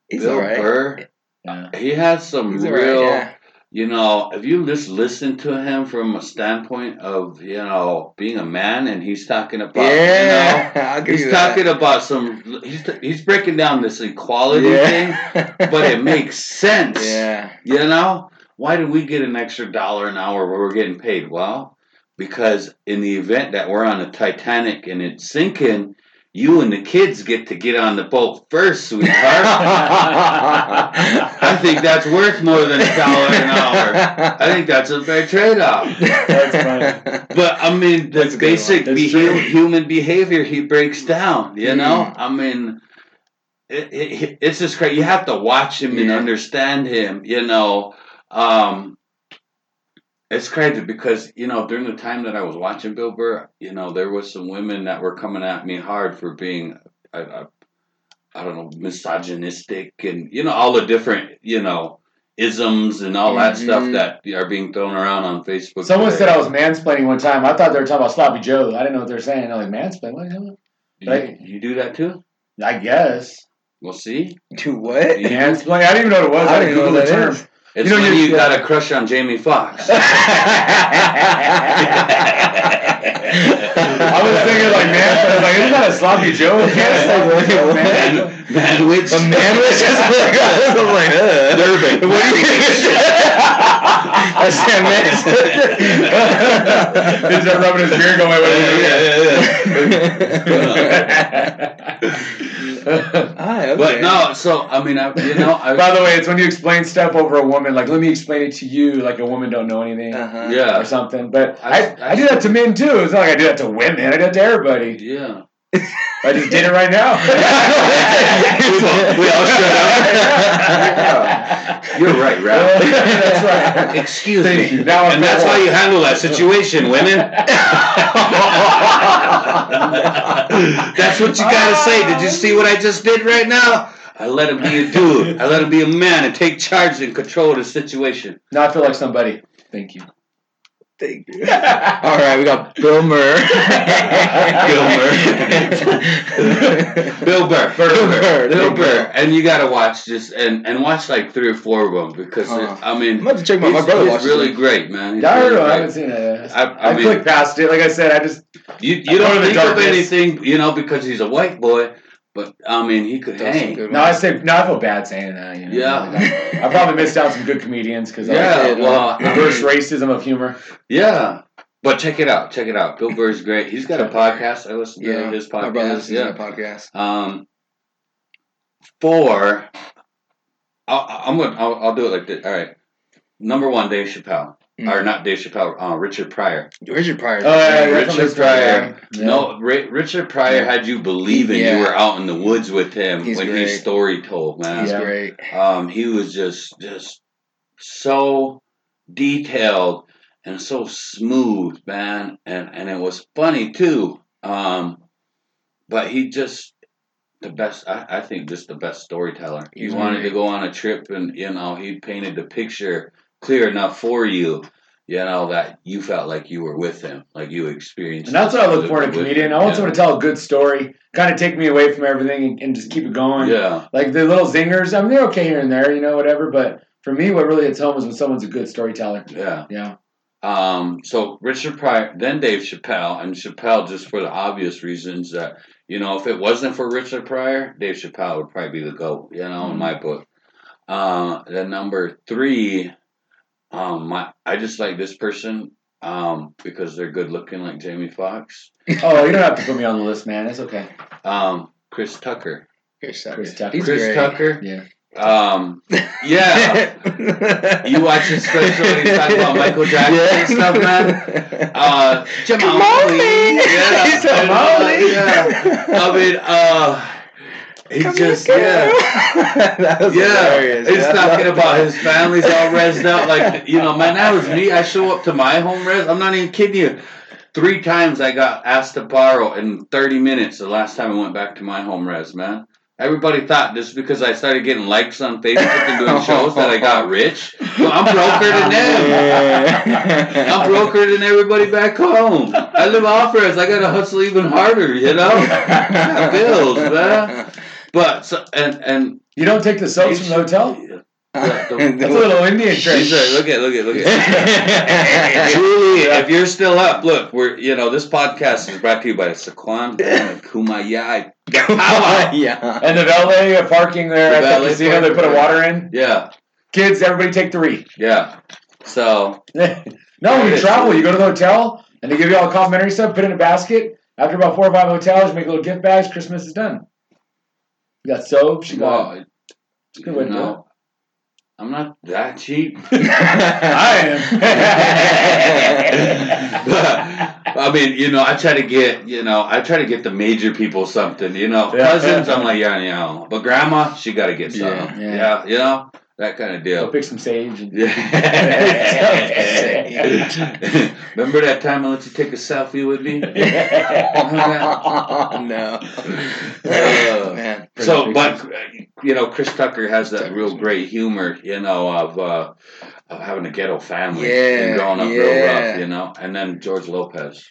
He's Bill alright. Burr. Yeah. He has some He's real, alright. Yeah. you know, if you just listen to him from a standpoint of, you know, being a man, and he's talking about, you know, Yeah, I'll give He's you that. talking about some. He's he's breaking down this equality yeah. thing, but it makes sense. yeah. You know, why do we get an extra dollar an hour where we're getting paid? Well, because in the event that we're on the Titanic and it's sinking, you and the kids get to get on the boat first, sweetheart. I think that's worth more than a dollar an hour. I think that's a fair trade-off. That's funny. But I mean, the That's a good one. basic beha- human behavior he breaks down. You know, Mm. I mean, it, it, it's just crazy. You have to watch him and understand him. You know, um, it's crazy because you know during the time that I was watching Bill Burr, you know there was some women that were coming at me hard for being, I, I, I don't know, misogynistic and you know all the different you know isms and all that stuff Mhm. that are being thrown around on Facebook. Someone today. said I was mansplaining one time. I thought they were talking about sloppy Joe. I didn't know what they were saying. I'm like mansplain. What are you talking you, you do that too. I guess We'll see, To what? Yeah. mansplain. I didn't even know what it was. I I, didn't know what the that term. is. It's You know, when you- you, got a crush on Jamie Foxx. I was thinking like man, I was like, isn't that a sloppy Joe? You can't say sloppy Joe, man. man, man, which A man was just like, like, uh, Nervous. What do you think? I said, man. He's there rubbing his beard going, wait, wait, wait. Ah, okay. But no, so I mean, I, you know, I, By the way, it's when you explain stuff over a woman. Like, let me explain it to you, like a woman don't know anything Uh-huh. yeah, or something. But I, I- I, do that to men too. It's not like I do that to women. I do that to everybody. yeah. I just did it right now. we all shut up. You're right, Ralph. That's right. Excuse Thank me. you. Now I'm and that's how you handle that situation, women. that's what you gotta say. Did you see what I just did right now? I let him be a dude. I let him be a man and take charge and control the situation. Now I feel like somebody. Thank you. Thank you. All right, we got Bill Murr. Bill Burr. Bill Bill Burr, Burr. Bill you. Burr. And you gotta watch just and, and watch like three or four of them because Uh-huh. it- I mean I'm about to check my, my brother he's really it. great, man. He's Yeah, I really don't know. I haven't seen it. I, I, I, mean, clicked past it. Like I said, I just you, you go don't to the think of anything, you know, because he's a white boy, but I mean, he could Does hang. good no. I ones. say no. I feel bad saying that. You know, Yeah. Like, I, I probably missed out some good comedians because Yeah, I well, I reverse mean, racism of humor. yeah. But check it out, check it out. Bill Burr's great. He's got a podcast. I listen to Yeah, his my brother podcast. listens to Yeah. that podcast. Um, four. I'll, I'm gonna. I'll, I'll do it like this. All right. Number one, Dave Chappelle, Mm. or not Dave Chappelle. Uh, Richard Pryor. Richard Pryor. Oh, yeah, yeah, Richard Pryor. Yeah. No, Ri- Richard Pryor Yeah. had you believing Yeah. you were out in the woods with him He's when he story told, man. He's Yeah. great. Um, he was just just so detailed and so smooth, man, and and it was funny too. Um, but he just the best. I, I think just the best storyteller. He He's wanted great. to go on a trip, and you know he painted the picture clear enough for you. You know that you felt like you were with him, like you experienced. And that's what I look for in a comedian. I want Yeah. someone to tell a good story, kind of take me away from everything and, and just keep it going. Yeah, Like the little zingers, I mean, they're okay here and there, you know, whatever. But for me, what really hits home is when someone's a good storyteller. yeah. Yeah. Um, so Richard Pryor, then Dave Chappelle, and Chappelle just for the obvious reasons that you know, if it wasn't for Richard Pryor, Dave Chappelle would probably be the goat. You know, in my book. Uh, then number three, um, my I just like this person um because they're good looking, like Jamie Foxx. Oh, you don't have to put me on the list, man. It's okay. Um, Chris Tucker. Chris Tucker. Chris Tucker. He's Chris great. Tucker. Yeah. Um, yeah. You watch his special and he's talking about Michael Jackson and stuff, man. Uh, Jamal Come on, Lee. man. Yeah, He's and, Jamal uh, Lee. yeah. I mean, uh, he Come just yeah. that was Yeah, hilarious. he's yeah. talking about his family's all rezzed out. Like, you know, man, that was me. I show up to my home res. I'm not even kidding you. Three times I got asked to borrow in 30 minutes the last time I went back to my home res, man. Everybody thought just because I started getting likes on Facebook and doing shows that I got rich. Well, I'm broker than them. I'm broker than everybody back home. I live off res. I got to hustle even harder, you know? Bills, man. But, so, and, and You don't take the soaps from the hotel? Yeah, the- That's a little Indian trick. He's like, look at, look at, look at. Julie, if you're still up, look, we're you know this podcast is brought to you by Sycuan Kumeyaay. yeah. And the valet parking there The at the valet casino, they put a water in. Yeah, Kids, everybody take three. yeah. So no, when you travel, you go to the hotel and they give you all the complimentary stuff, put it in a basket. After about four or five hotels, you make little gift bags. Christmas is done. You got soap. She got. well, It's a good way to do no, I'm not that cheap. I am. I mean, you know, I try to get, you know, I try to get the major people something, you know. Yeah. Cousins, I'm like, yeah, you know. But grandma, she got to get something. Yeah. Yeah. you know. That kind of deal. Go deal. pick some sage. And, Yeah. Remember that time I let you take a selfie with me? no. Uh, Man. So, but uh, you know, Chris Tucker has that real great humor, you know, of uh, of having a ghetto family Yeah, and growing up real rough, you know. And then George Lopez.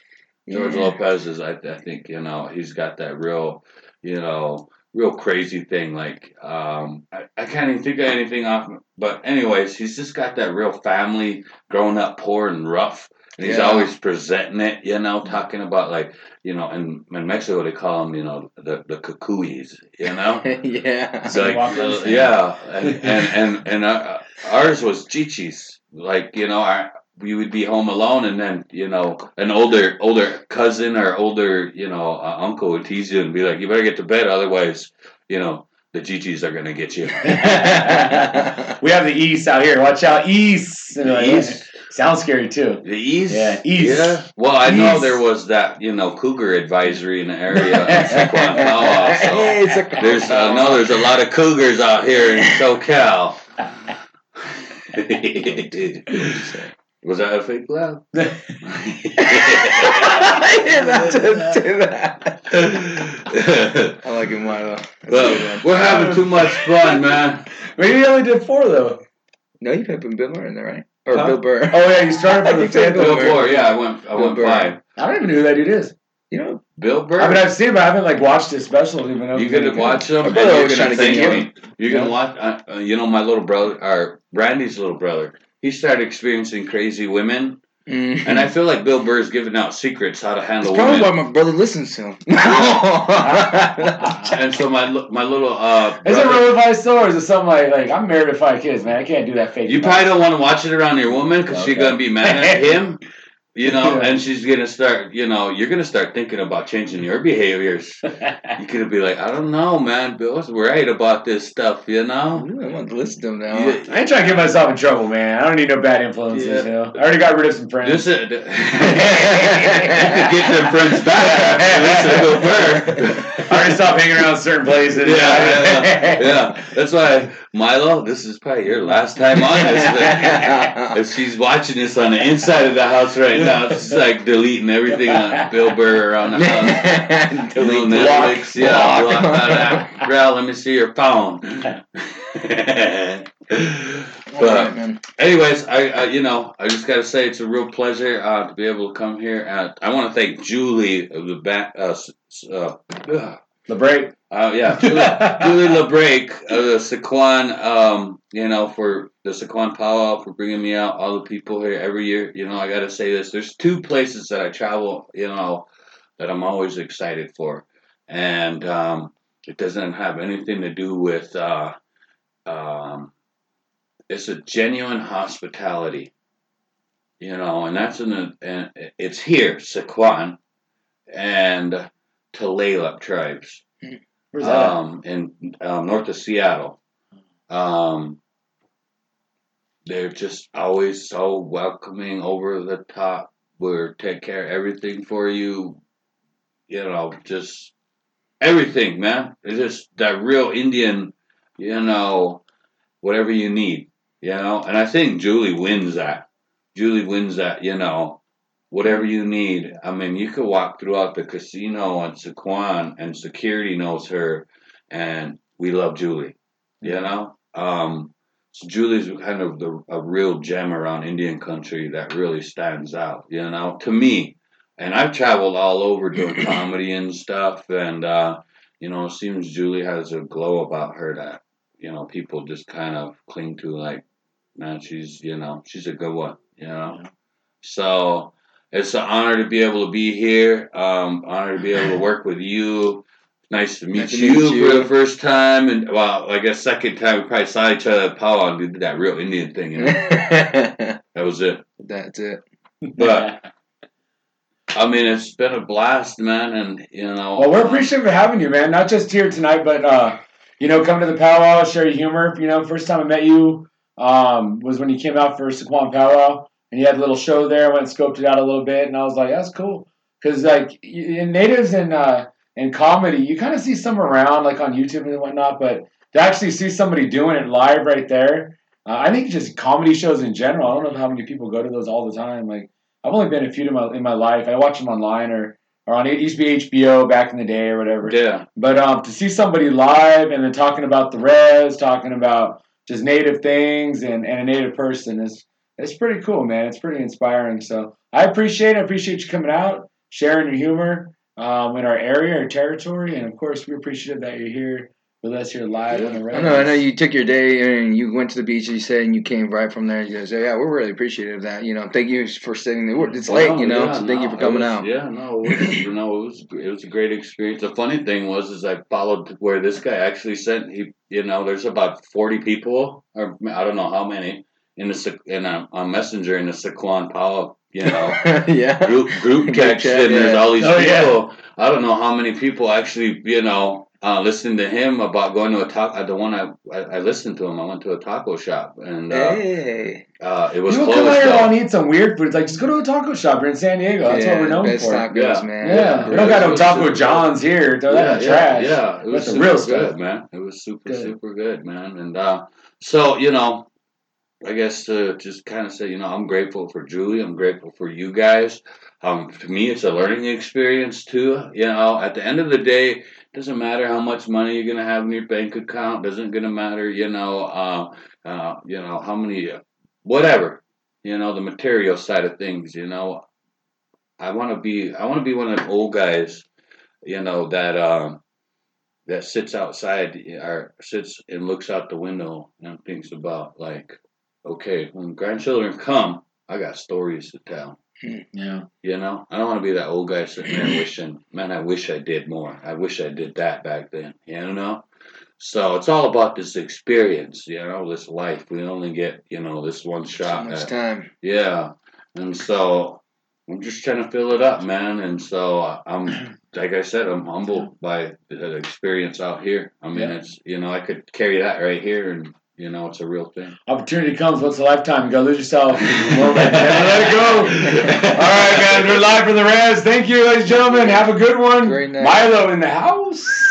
George Yeah. Lopez is, I, I think, you know, he's got that real, you know, real crazy thing. Like, um, I, I can't even think of anything off. But anyways, he's just got that real family, growing up poor and rough. And he's Yeah. always presenting it, you know, talking about like, you know, in, in Mexico they call them, you know, the the cucuys, you know. yeah. It's like, uh, yeah, and and and, and uh, ours was chichis. Like you know, our, we would be home alone, and then you know, an older older cousin or older you know uh, uncle would tease you and be like, "You better get to bed, otherwise, you know, the chichis are gonna get you." we have the East out here. Watch out, East. Like, East? Sounds scary too. The east, Yeah, east. Yeah. Well, I know there was that you know cougar advisory in the area Sequantawa, so Hey, it's a- there's I know there's a lot of cougars out here in SoCal. Was that a fake laugh? You're not to do that. I like it, Mylo. That's Well, we're having too much fun, man. Maybe you only did four though. No, you've had Bill Burr in there, right? Or Huh? Bill Burr. Oh yeah, you started with for the think so. Bill Bill Burr. Burr, yeah, I went, I Bill went Burr. five. I don't even know who that dude is. You know, Bill Burr. I mean, I've seen him, but I haven't like watched his specials Even though you it's really gonna watch them? My and you're gonna trying to thank get. You're gonna watch. Uh, uh, you know, my little brother, or Randy's little brother. He started experiencing crazy women, mm and I feel like Bill Burr's giving out secrets how to That's handle probably why my brother listens to him. And so my my little uh, Is it brother- real advice though, or is it something like like I'm married with five kids, man? I can't do that fake. You probably don't want to watch it around your woman because she's gonna be mad at him, you know, Yeah. and she's gonna start, you know, you're gonna start thinking about changing your behaviors. You could be like, I don't know, man, Bill's right about this stuff, you know. Ooh, I want to listen to him now. Yeah. I ain't trying to get myself in trouble, man. I don't need no bad influences. Yeah. You know, I already got rid of some friends. This is, get them friends back. Listen to Bill I already stopped hanging around certain places. Yeah, yeah, yeah. That's why Mylo, this is probably your last time on this thing. If she's watching this on the inside of the house right now, she's like deleting everything on Bill Burr around the house. Delete Little block, Netflix, yeah, block. block. Girl, let me see your phone. All but right, man. anyways, I, I you know I just gotta say it's a real pleasure uh, to be able to come here. And I want to thank Julie of the back. Uh, s- s- uh. The break. Uh, yeah, Julie, Julie LeBrake of the Sycuan, um, you know, for the Sycuan powwow for bringing me out. All the people here every year. You know, I got to say this. There's two places that I travel, you know, that I'm always excited for, and um, it doesn't have anything to do with. Uh, um, it's a genuine hospitality, you know, and that's in the, and it's here, Sycuan, and Tulalip tribes Where's that? um, in um, north of Seattle. Um, they're just always so welcoming, over the top. We'll take care of everything for you. You know, just everything, man. It's just that real Indian, you know, whatever you need, you know. And I think Julie wins that. Julie wins that, you know, whatever you need. I mean, you could walk throughout the casino and Sycuan, and security knows her, and we love Julie. You know, um, so Julie's kind of the a real gem around Indian country that really stands out. You know, to me, and I've traveled all over doing comedy and stuff, and uh, you know, it seems Julie has a glow about her that you know people just kind of cling to. Like, man, she's you know she's a good one. You know, so it's an honor to be able to be here. Um, honor to be able to work with you. Nice to meet, Nice to you, meet you. for the first time, and well, I guess second time we probably saw each other at powwow and did that real Indian thing. You know? that was it. That's it. But I mean, it's been a blast, man, and you know. Well, we're appreciative of having you, man. Not just here tonight, but uh, you know, come to the powwow, share your humor. You know, first time I met you um, was when you came out for Sycuan Powwow, and you had a little show there. I went and scoped it out a little bit, and I was like, that's cool. Because like in natives and uh, and comedy, you kind of see some around, like on YouTube and whatnot, but to actually see somebody doing it live right there. Uh, I think just comedy shows in general. I don't know how many people go to those all the time. Like I've only been a few in my in my life. I watch them online or or on it used to be HBO back in the day or whatever. Yeah. But um, to see somebody live and then talking about the res, talking about just native things and, and a native person is it's pretty cool, man. It's pretty inspiring. So I appreciate it. I appreciate you coming out, sharing your humor um, in our area, our territory, and of course, we appreciate that you're here with us here live on the radio. I know, I know. You took your day and you went to the beach. You said and you came right from there. You guys, yeah, we're really appreciative of that. You know, thank you for sitting there. It's late, you know. Yeah, so thank you for coming was- out. Yeah, no, it was, you know, it was it was a great experience. The funny thing was, is I followed where this guy actually sent. He, you know, there's about forty people, or I don't know how many, in the Sa- in a, a messenger in the Sycuan Powell, you know, yeah. group group Group text, chat, and there's all these Oh, yeah. people. I don't know how many people actually, you know, uh, listened to him about going to a taco. The one I, I I listened to him. I went to a taco shop, and uh, Hey. uh, it was People come closed. out here though. want to eat some weird food. It's like just go to a taco shop here in San Diego. That's yeah, what we're known best for. tacos, Yeah. man. Yeah, we don't got no Taco John's here. Throw that in the trash. Yeah, yeah, it was That's super real good, stuff. man. It was super, Good. super good, man. And uh, so, you know, I guess to just kind of say, you know, I'm grateful for Julie. I'm grateful for you guys. Um, to me, it's a learning experience too. You know, at the end of the day, it doesn't matter how much money you're gonna have in your bank account. Doesn't gonna matter, you know, uh, uh, you know how many, whatever, you know, the material side of things. You know, I want to be, I want to be one of them old guys, you know, that um, that sits outside or sits and looks out the window and thinks about like, okay, when grandchildren come, I got stories to tell. Hmm, yeah. You know, I don't want to be that old guy sitting there wishing, man, I wish I did more. I wish I did that back then. You know, so it's all about this experience. You know, this life. We only get, you know, this one shot. So much at- time. yeah, and so I'm just trying to fill it up, man. And so I'm, like I said, I'm humbled by the experience out here. I mean, Yeah. it's you know I could carry that right here, and you know it's a real thing. Opportunity comes once a lifetime. You gotta lose yourself. Never let it go. All right, man. We're live from the res. Thank you, ladies and gentlemen. Have a good one. Great night. Mylo in the house.